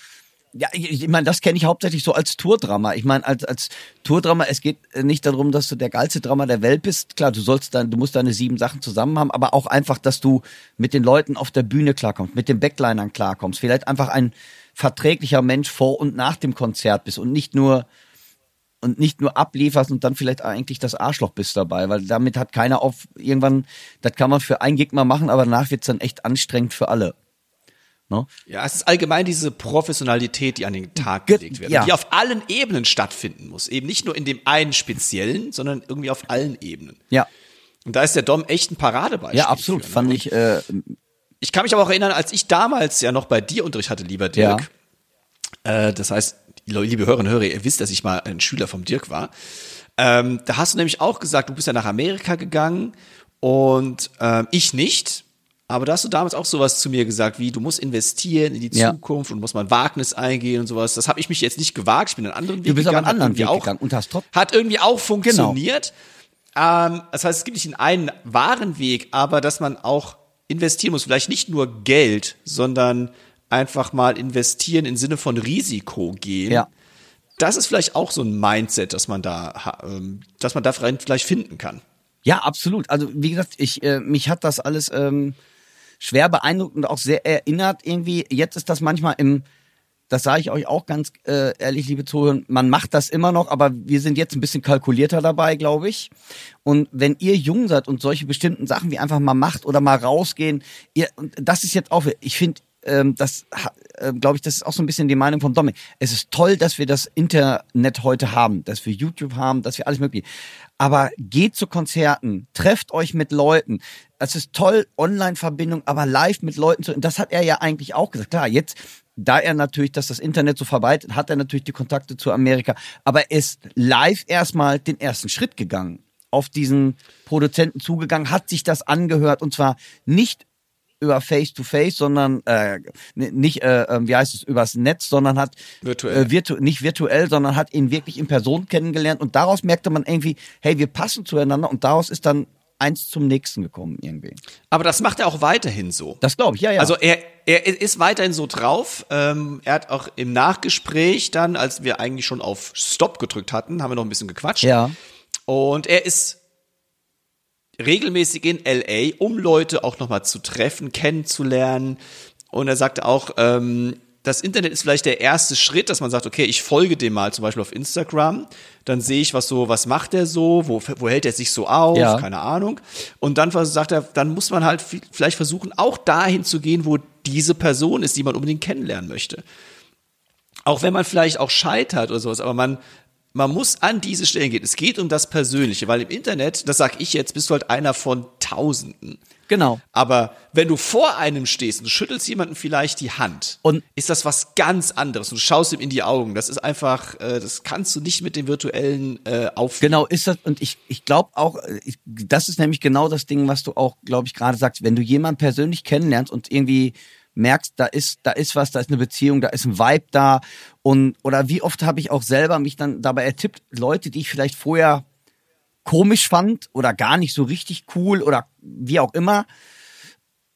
Ja, ich, ich meine, das kenne ich hauptsächlich so als Tourdrama. Ich meine, als, als Tourdrama, es geht nicht darum, dass du der geilste Drama der Welt bist. Klar, du sollst dann, du musst deine sieben Sachen zusammen haben, aber auch einfach, dass du mit den Leuten auf der Bühne klarkommst, mit den Backlinern klarkommst. Vielleicht einfach ein verträglicher Mensch vor und nach dem Konzert bist und nicht nur und nicht nur ablieferst und dann vielleicht eigentlich das Arschloch bist dabei, weil damit hat keiner auf irgendwann, das kann man für ein Gig mal machen, aber danach wird's dann echt anstrengend für alle. Ne?
Ja, es ist allgemein diese Professionalität, die an den Tag
Ge-
gelegt wird.
ja.
Die auf allen Ebenen stattfinden muss. Eben nicht nur in dem einen speziellen, sondern irgendwie auf allen Ebenen.
Ja.
Und da ist der Dom echt ein Paradebeispiel.
Ja, absolut.
für, ne?
Fand ich, äh,
Ich kann mich aber auch erinnern, als ich damals ja noch bei dir Unterricht hatte, lieber Dirk. Äh, das heißt, liebe Hörerinnen und Hörer, ihr wisst, dass ich mal ein Schüler vom Dirk war. Ähm, da hast du nämlich auch gesagt, du bist ja nach Amerika gegangen und ähm, ich nicht. Aber da hast du damals auch sowas zu mir gesagt, wie du musst investieren in die
Ja.
Zukunft und musst mal ein Wagnis eingehen und sowas. Das habe ich mich jetzt nicht gewagt. Ich bin einen anderen Weg
Du bist aber
gegangen.
einen
hat
anderen Weg gegangen und hast trotzdem.
hat irgendwie auch funktioniert. Ähm, das heißt, es gibt nicht einen wahren Weg, aber dass man auch investieren muss. Vielleicht nicht nur Geld, sondern einfach mal investieren im Sinne von Risiko gehen.
Ja.
Das ist vielleicht auch so ein Mindset, dass man da, ähm, dass man da vielleicht finden kann.
Ja, absolut. Also wie gesagt, ich äh, mich hat das alles ähm, schwer beeindruckt und auch sehr erinnert irgendwie. Jetzt ist das manchmal im, das sage ich euch auch ganz äh, ehrlich, liebe Zuhörer, man macht das immer noch, aber wir sind jetzt ein bisschen kalkulierter dabei, glaube ich. Und wenn ihr jung seid und solche bestimmten Sachen wie einfach mal macht oder mal rausgehen, ihr, und das ist jetzt auch, ich finde, ähm, das äh, glaube ich, das ist auch so ein bisschen die Meinung von Dominik. Es ist toll, dass wir das Internet heute haben, dass wir YouTube haben, dass wir alles mögliche. Aber geht zu Konzerten, trefft euch mit Leuten. Es ist toll, Online-Verbindung, aber live mit Leuten zu. Das hat er ja eigentlich auch gesagt. Klar, jetzt, da er natürlich, dass das Internet so verbreitet, hat er natürlich die Kontakte zu Amerika. Aber er ist live erstmal den ersten Schritt gegangen, auf diesen Produzenten zugegangen, hat sich das angehört und zwar nicht über Face to Face, sondern äh, nicht, äh, ähm, wie heißt es, übers Netz, sondern hat
Virtuell.
Äh, virtu nicht virtuell, sondern hat ihn wirklich in Person kennengelernt und daraus merkte man irgendwie, hey, wir passen zueinander und daraus ist dann eins zum nächsten gekommen irgendwie.
Aber das macht er auch weiterhin so.
Das glaube ich, ja, ja.
Also er, er ist weiterhin so drauf. Ähm, er hat auch im Nachgespräch dann, als wir eigentlich schon auf Stop gedrückt hatten, haben wir noch ein bisschen gequatscht.
ja.
Und er ist regelmäßig in LA, um Leute auch nochmal zu treffen, kennenzulernen. Und er sagte auch, ähm, das Internet ist vielleicht der erste Schritt, dass man sagt, okay, ich folge dem mal zum Beispiel auf Instagram, dann sehe ich, was so, was macht er so, wo, wo hält er sich so auf,
Ja.
keine Ahnung. Und dann sagt er, dann muss man halt vi- vielleicht versuchen, auch dahin zu gehen, wo diese Person ist, die man unbedingt kennenlernen möchte. Auch wenn man vielleicht auch scheitert oder sowas, aber man, man muss an diese Stellen gehen. Es geht um das Persönliche, weil im Internet, das sag ich jetzt, bist du halt einer von Tausenden.
Genau.
Aber wenn du vor einem stehst und schüttelst jemanden vielleicht die Hand,
Und-
ist das was ganz anderes. Und du schaust ihm in die Augen. Das ist einfach, äh, das kannst du nicht mit dem virtuellen äh, auf.
Genau, ist das, und ich, ich glaube auch, äh, ich, das ist nämlich genau das Ding, was du auch, glaube ich, gerade sagst, wenn du jemanden persönlich kennenlernst und irgendwie merkst, da ist, da ist was, da ist eine Beziehung, da ist ein Vibe da. Und, oder wie oft habe ich auch selber mich dann dabei ertippt, Leute, die ich vielleicht vorher komisch fand oder gar nicht so richtig cool oder wie auch immer,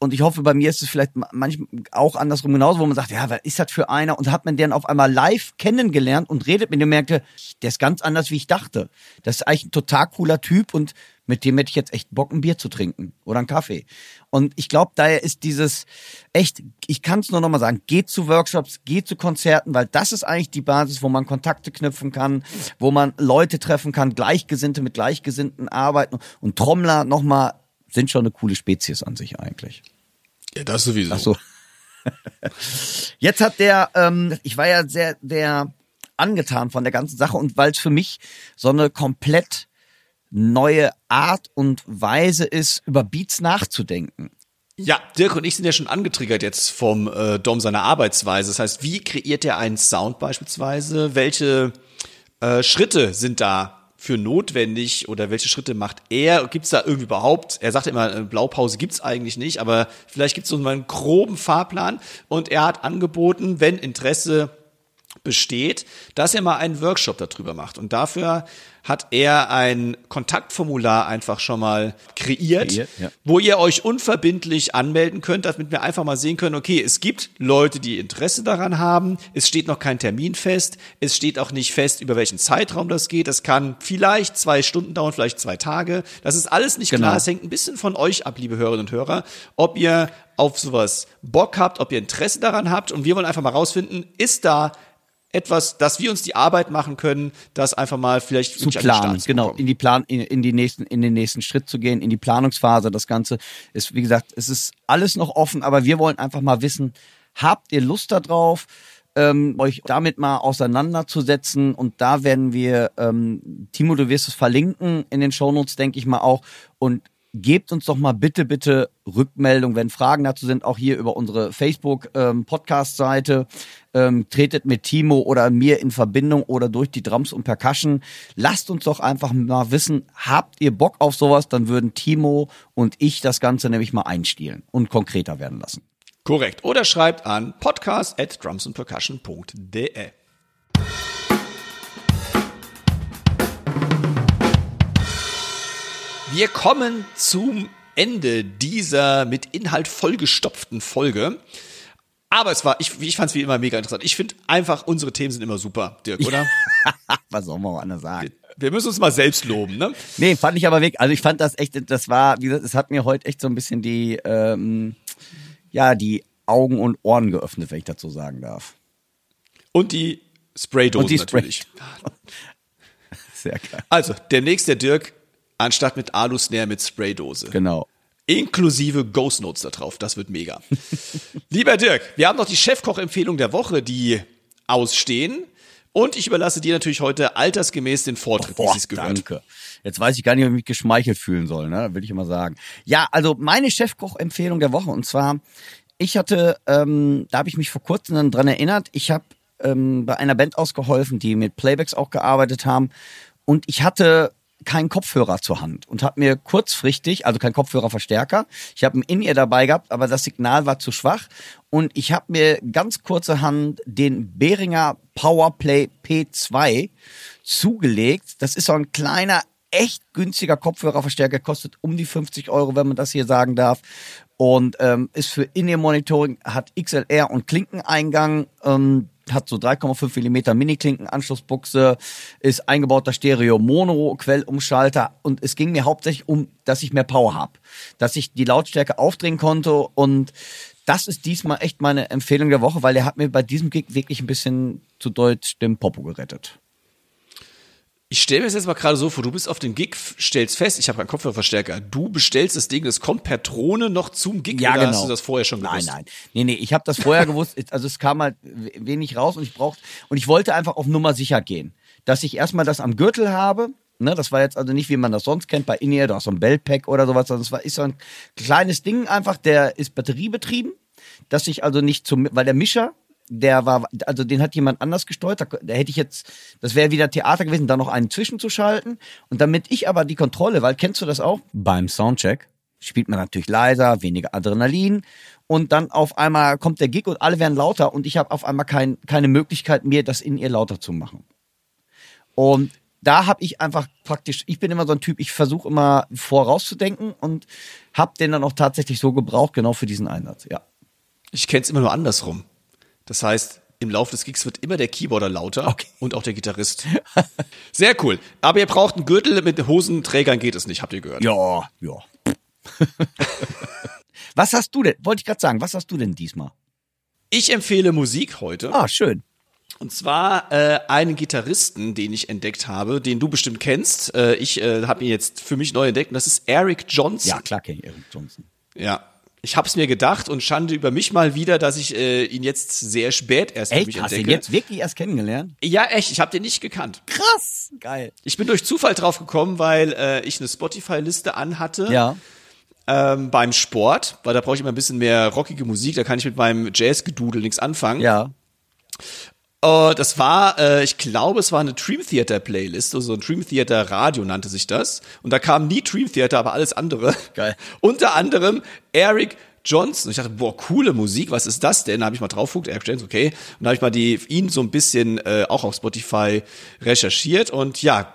und ich hoffe, bei mir ist es vielleicht ma- manchmal auch andersrum genauso, wo man sagt, ja, wer ist das für einer? Und hat man den auf einmal live kennengelernt und redet mit dem und merkte, der ist ganz anders, wie ich dachte. Das ist eigentlich ein total cooler Typ und mit dem hätte ich jetzt echt Bock, ein Bier zu trinken oder einen Kaffee. Und ich glaube, daher ist dieses echt, ich kann es nur nochmal sagen, geht zu Workshops, geht zu Konzerten, weil das ist eigentlich die Basis, wo man Kontakte knüpfen kann, wo man Leute treffen kann, Gleichgesinnte mit Gleichgesinnten arbeiten und Trommler nochmal sind schon eine coole Spezies an sich eigentlich.
Ja, das sowieso.
Ach so. Jetzt hat der, ähm, ich war ja sehr, sehr angetan von der ganzen Sache und weil es für mich so eine komplett neue Art und Weise ist, über Beats nachzudenken.
Ja, Dirk und ich sind ja schon angetriggert jetzt vom äh, Dom seiner Arbeitsweise. Das heißt, wie kreiert er einen Sound beispielsweise? Welche äh, Schritte sind da für notwendig oder welche Schritte macht er? Gibt es da irgendwie überhaupt? Er sagt immer, eine Blaupause gibt's eigentlich nicht, aber vielleicht gibt es so mal einen groben Fahrplan. Und er hat angeboten, wenn Interesse besteht, dass er mal einen Workshop darüber macht. Und dafür hat er ein Kontaktformular einfach schon mal kreiert,
Kreiert, ja.
wo ihr euch unverbindlich anmelden könnt, damit wir einfach mal sehen können, okay, es gibt Leute, die Interesse daran haben, es steht noch kein Termin fest, es steht auch nicht fest, über welchen Zeitraum das geht, das kann vielleicht zwei Stunden dauern, vielleicht zwei Tage, das ist alles nicht
Genau.
klar, es hängt ein bisschen von euch ab, liebe Hörerinnen und Hörer, ob ihr auf sowas Bock habt, ob ihr Interesse daran habt. Und wir wollen einfach mal rausfinden, ist da etwas, dass wir uns die Arbeit machen können, das einfach mal vielleicht
zu planen,
zu
genau, in die Plan, in, in die nächsten, in den nächsten Schritt zu gehen, in die Planungsphase. Das Ganze ist, wie gesagt, es ist alles noch offen, aber wir wollen einfach mal wissen, habt ihr Lust darauf, ähm, euch damit mal auseinanderzusetzen? Und da werden wir, ähm, Timo, du wirst es verlinken in den Shownotes, denke ich mal auch. Und Gebt uns doch mal bitte, bitte Rückmeldung, wenn Fragen dazu sind, auch hier über unsere Facebook-Podcast-Seite. Ähm, tretet mit Timo oder mir in Verbindung oder durch die Drums und Percussion. Lasst uns doch einfach mal wissen, habt ihr Bock auf sowas? Dann würden Timo und ich das Ganze nämlich mal einstielen und konkreter werden lassen.
Korrekt. Oder schreibt an podcast at drumsandpercussion.de. Wir kommen zum Ende dieser mit Inhalt vollgestopften Folge. Aber es war, ich, ich fand es wie immer mega interessant. Ich finde einfach, unsere Themen sind immer super, Dirk, oder?
Was soll man auch anders sagen?
Wir müssen uns mal selbst loben, ne?
Nee, fand ich aber wirklich, also ich fand das echt, das war, wie gesagt, es hat mir heute echt so ein bisschen die, ähm, ja, die Augen und Ohren geöffnet, wenn ich dazu sagen darf.
Und die Spraydosen
Und die Spray-
natürlich.
Sehr geil.
Also, demnächst der Dirk, anstatt mit Alu-Snare mit Spraydose.
Genau.
Inklusive Ghost Notes da drauf. Das wird mega. Lieber Dirk, wir haben noch die Chefkoch-Empfehlung der Woche, die ausstehen. Und ich überlasse dir natürlich heute altersgemäß den Vortritt, wie
Boah,
es gehört.
danke. Jetzt weiß ich gar nicht, ob ich mich geschmeichelt fühlen soll, ne? Will ich immer sagen. Ja, also meine Chefkoch-Empfehlung der Woche und zwar, ich hatte, ähm, da habe ich mich vor kurzem dann dran erinnert, ich habe ähm, bei einer Band ausgeholfen, die mit Playbacks auch gearbeitet haben und ich hatte keinen Kopfhörer zur Hand und habe mir kurzfristig, also kein Kopfhörerverstärker, ich habe ein In-Ear dabei gehabt, aber das Signal war zu schwach und ich habe mir ganz kurzerhand den Behringer Powerplay P2 zugelegt. Das ist so ein kleiner, echt günstiger Kopfhörerverstärker, kostet um die 50 Euro, wenn man das hier sagen darf. Und ähm, ist für In-Ear-Monitoring, hat XLR und Klinkeneingang, ähm, hat so 3,5 Millimeter Mini-Klinken-Anschlussbuchse, ist eingebauter Stereo-Mono-Quellumschalter und es ging mir hauptsächlich um, dass ich mehr Power habe, dass ich die Lautstärke aufdrehen konnte und das ist diesmal echt meine Empfehlung der Woche, weil der hat mir bei diesem Gig wirklich ein bisschen zu Deutsch den Popo gerettet.
Ich stelle mir das jetzt mal gerade so vor, du bist auf dem Gig, stellst fest, ich habe keinen Kopfhörerverstärker. Du bestellst das Ding, das kommt per Drohne noch zum Gig
Ja,
oder
genau.
hast du das vorher schon gewusst?
Nein, nein. Nee, nee, ich habe das vorher gewusst. Also es kam halt wenig raus und ich brauchte und ich wollte einfach auf Nummer sicher gehen, dass ich erstmal das am Gürtel habe. Ne, das war jetzt also nicht, wie man das sonst kennt bei In-Ear, du hast so ein Bellpack oder sowas, sondern es war ist so ein kleines Ding einfach, der ist batteriebetrieben, dass ich also nicht zum, weil der Mischer, der war, also den hat jemand anders gesteuert, da, da hätte ich jetzt, das wäre wieder Theater gewesen, da noch einen zwischenzuschalten und damit ich aber die Kontrolle, weil kennst du das auch? Beim Soundcheck spielt man natürlich leiser, weniger Adrenalin und dann auf einmal kommt der Gig und alle werden lauter und ich habe auf einmal kein, keine Möglichkeit mir das in ihr lauter zu machen. Und da habe ich einfach praktisch, ich bin immer so ein Typ, ich versuche immer vorauszudenken und habe den dann auch tatsächlich so gebraucht, genau für diesen Einsatz, ja.
Ich kenne es immer nur andersrum. Das heißt, im Laufe des Gigs wird immer der Keyboarder lauter
Okay.
und auch der Gitarrist. Sehr cool. Aber ihr braucht einen Gürtel, mit Hosenträgern geht es nicht, habt ihr gehört.
Ja, ja. was hast du denn, wollte ich gerade sagen, was hast du denn diesmal?
Ich empfehle Musik heute.
Ah, schön.
Und zwar äh, einen Gitarristen, den ich entdeckt habe, den du bestimmt kennst. Äh, ich äh, habe ihn jetzt für mich neu entdeckt und das ist Eric Johnson.
Ja, klar kenne ich Eric Johnson.
Ja. Ich hab's mir gedacht und Schande über mich mal wieder, dass ich äh, ihn jetzt sehr spät erst für mich
Echt? Hast du
entdecke.
ihn jetzt wirklich erst kennengelernt?
Ja, echt, ich habe den nicht gekannt.
Krass. Geil.
Ich bin durch Zufall drauf gekommen, weil äh, ich eine Spotify-Liste anhatte
Ja.
ähm, beim Sport, weil da brauche ich immer ein bisschen mehr rockige Musik, da kann ich mit meinem Jazz-Gedudel nichts anfangen.
Ja.
Äh, das war, äh, ich glaube, es war eine Dream Theater Playlist, also ein Dream Theater Radio nannte sich das. Und da kam nie Dream Theater, aber alles andere.
Geil.
Unter anderem Eric Johnson. Ich dachte, boah, coole Musik, was ist das denn? Da habe ich mal drauf geguckt, Eric Johnson, okay. Und da habe ich mal die, ihn so ein bisschen äh, auch auf Spotify recherchiert und ja,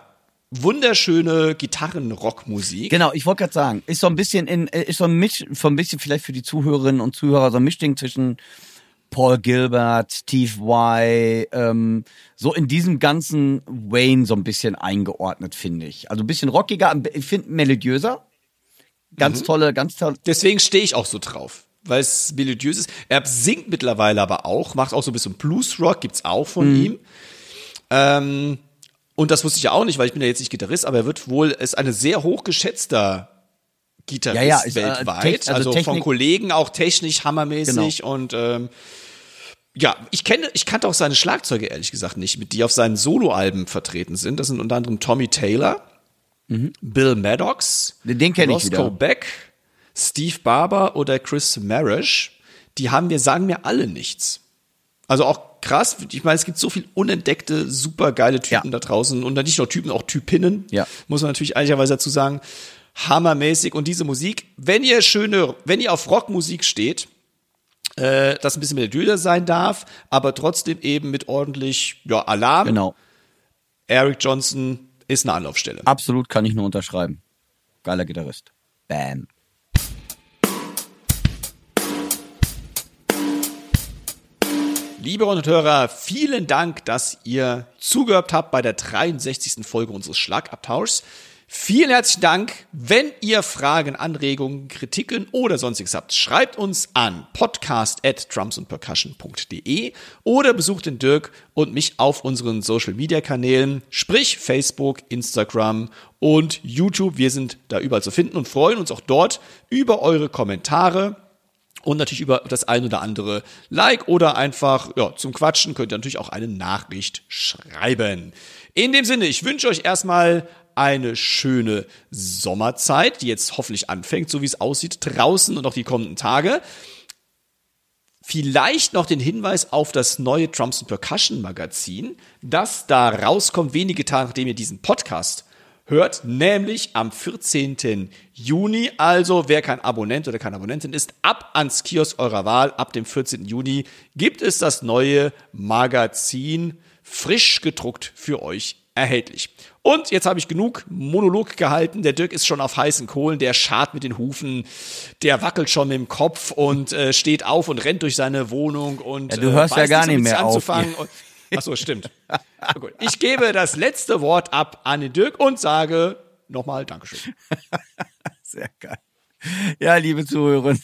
wunderschöne Gitarrenrockmusik.
Genau, ich wollte gerade sagen, ist so ein bisschen in, äh, ist so ein Misch, so ein bisschen vielleicht für die Zuhörerinnen und Zuhörer so ein Mischding zwischen Paul Gilbert, Steve Vai, ähm, so in diesem ganzen Wayne so ein bisschen eingeordnet, finde ich. Also ein bisschen rockiger, ich finde melodiöser. Ganz tolle, ganz tolle.
Deswegen stehe ich auch so drauf, weil es melodiös ist. Er singt mittlerweile aber auch, macht auch so ein bisschen Bluesrock, gibt's auch von
Mhm.
ihm. Ähm, und das wusste ich ja auch nicht, weil ich bin ja jetzt nicht Gitarrist, aber er wird wohl, ist eine sehr hochgeschätzter Gitarrist
Ja, ja, ist, äh,
weltweit.
tech- also
also von Kollegen auch technisch hammermäßig
Genau.
und ähm, ja, ich kenne, ich kannte auch seine Schlagzeuge ehrlich gesagt nicht, mit die auf seinen Soloalben vertreten sind. Das sind unter anderem Tommy Taylor, Bill Maddox,
Den- den kenn ich
Roscoe
wieder.
Beck, Steve Barber oder Chris Marish. Die haben mir, sagen mir alle nichts. Also auch krass, ich meine, es gibt so viel unentdeckte, super geile Typen
Ja.
da draußen und nicht nur Typen, auch Typinnen.
Ja.
Muss man natürlich ehrlicherweise dazu sagen. Hammermäßig. Und diese Musik, wenn ihr schöne, wenn ihr auf Rockmusik steht, äh, das ein bisschen melodiöser sein darf, aber trotzdem eben mit ordentlich ja, Alarm.
Genau.
Eric Johnson ist eine Anlaufstelle.
Absolut kann ich nur unterschreiben. Geiler Gitarrist. Bam.
Liebe Hörerinnen und Hörer, vielen Dank, dass ihr zugehört habt bei der 63. Folge unseres Schlagabtauschs. Vielen herzlichen Dank. Wenn ihr Fragen, Anregungen, Kritiken oder sonstiges habt, schreibt uns an podcast at drumsandpercussion.de oder besucht den Dirk und mich auf unseren Social Media Kanälen, sprich Facebook, Instagram und YouTube. Wir sind da überall zu finden und freuen uns auch dort über eure Kommentare und natürlich über das ein oder andere Like oder einfach ja, zum Quatschen könnt ihr natürlich auch eine Nachricht schreiben. In dem Sinne, ich wünsche euch erstmal eine schöne Sommerzeit, die jetzt hoffentlich anfängt, so wie es aussieht, draußen und auch die kommenden Tage. Vielleicht noch den Hinweis auf das neue and Percussion Magazin, das da rauskommt, wenige Tage nachdem ihr diesen Podcast hört, nämlich am 14. Juni. Also, wer kein Abonnent oder keine Abonnentin ist, ab ans Kiosk eurer Wahl. Ab dem 14. Juni gibt es das neue Magazin frisch gedruckt für euch erhältlich. Und jetzt habe ich genug Monolog gehalten. Der Dirk ist schon auf heißen Kohlen, der schart mit den Hufen, der wackelt schon mit dem Kopf und äh, steht auf und rennt durch seine Wohnung und
ja, du hörst
äh,
ja gar nicht mehr
anzufangen. auf. Ach so, stimmt. Gut. Ich gebe das letzte Wort ab an den Dirk und sage nochmal Dankeschön.
Sehr geil. Ja, liebe Zuhörerinnen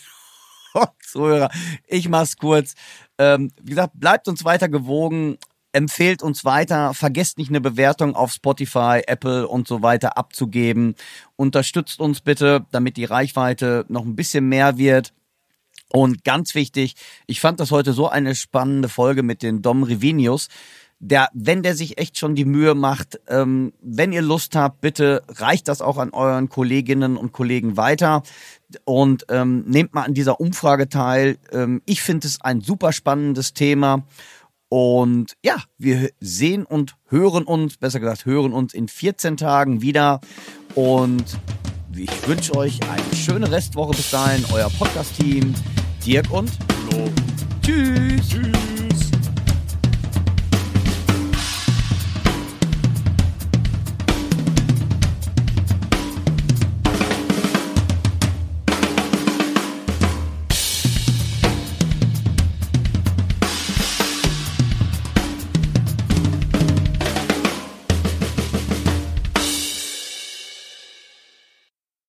und Zuhörer, ich mach's kurz. Ähm, wie gesagt, bleibt uns weiter gewogen empfehlt uns weiter, vergesst nicht eine Bewertung auf Spotify, Apple und so weiter abzugeben. Unterstützt uns bitte, damit die Reichweite noch ein bisschen mehr wird. Und ganz wichtig, ich fand das heute so eine spannende Folge mit den Dom Rivinius. Der, wenn der sich echt schon die Mühe macht, ähm, wenn ihr Lust habt, bitte reicht das auch an euren Kolleginnen und Kollegen weiter und ähm, nehmt mal an dieser Umfrage teil. Ähm, ich finde es ein super spannendes Thema und ja, wir sehen und hören uns, besser gesagt, hören uns in 14 Tagen wieder. Und ich wünsche euch eine schöne Restwoche bis dahin. Euer Podcast-Team, Dirk und Flo. Tschüss. Tschüss.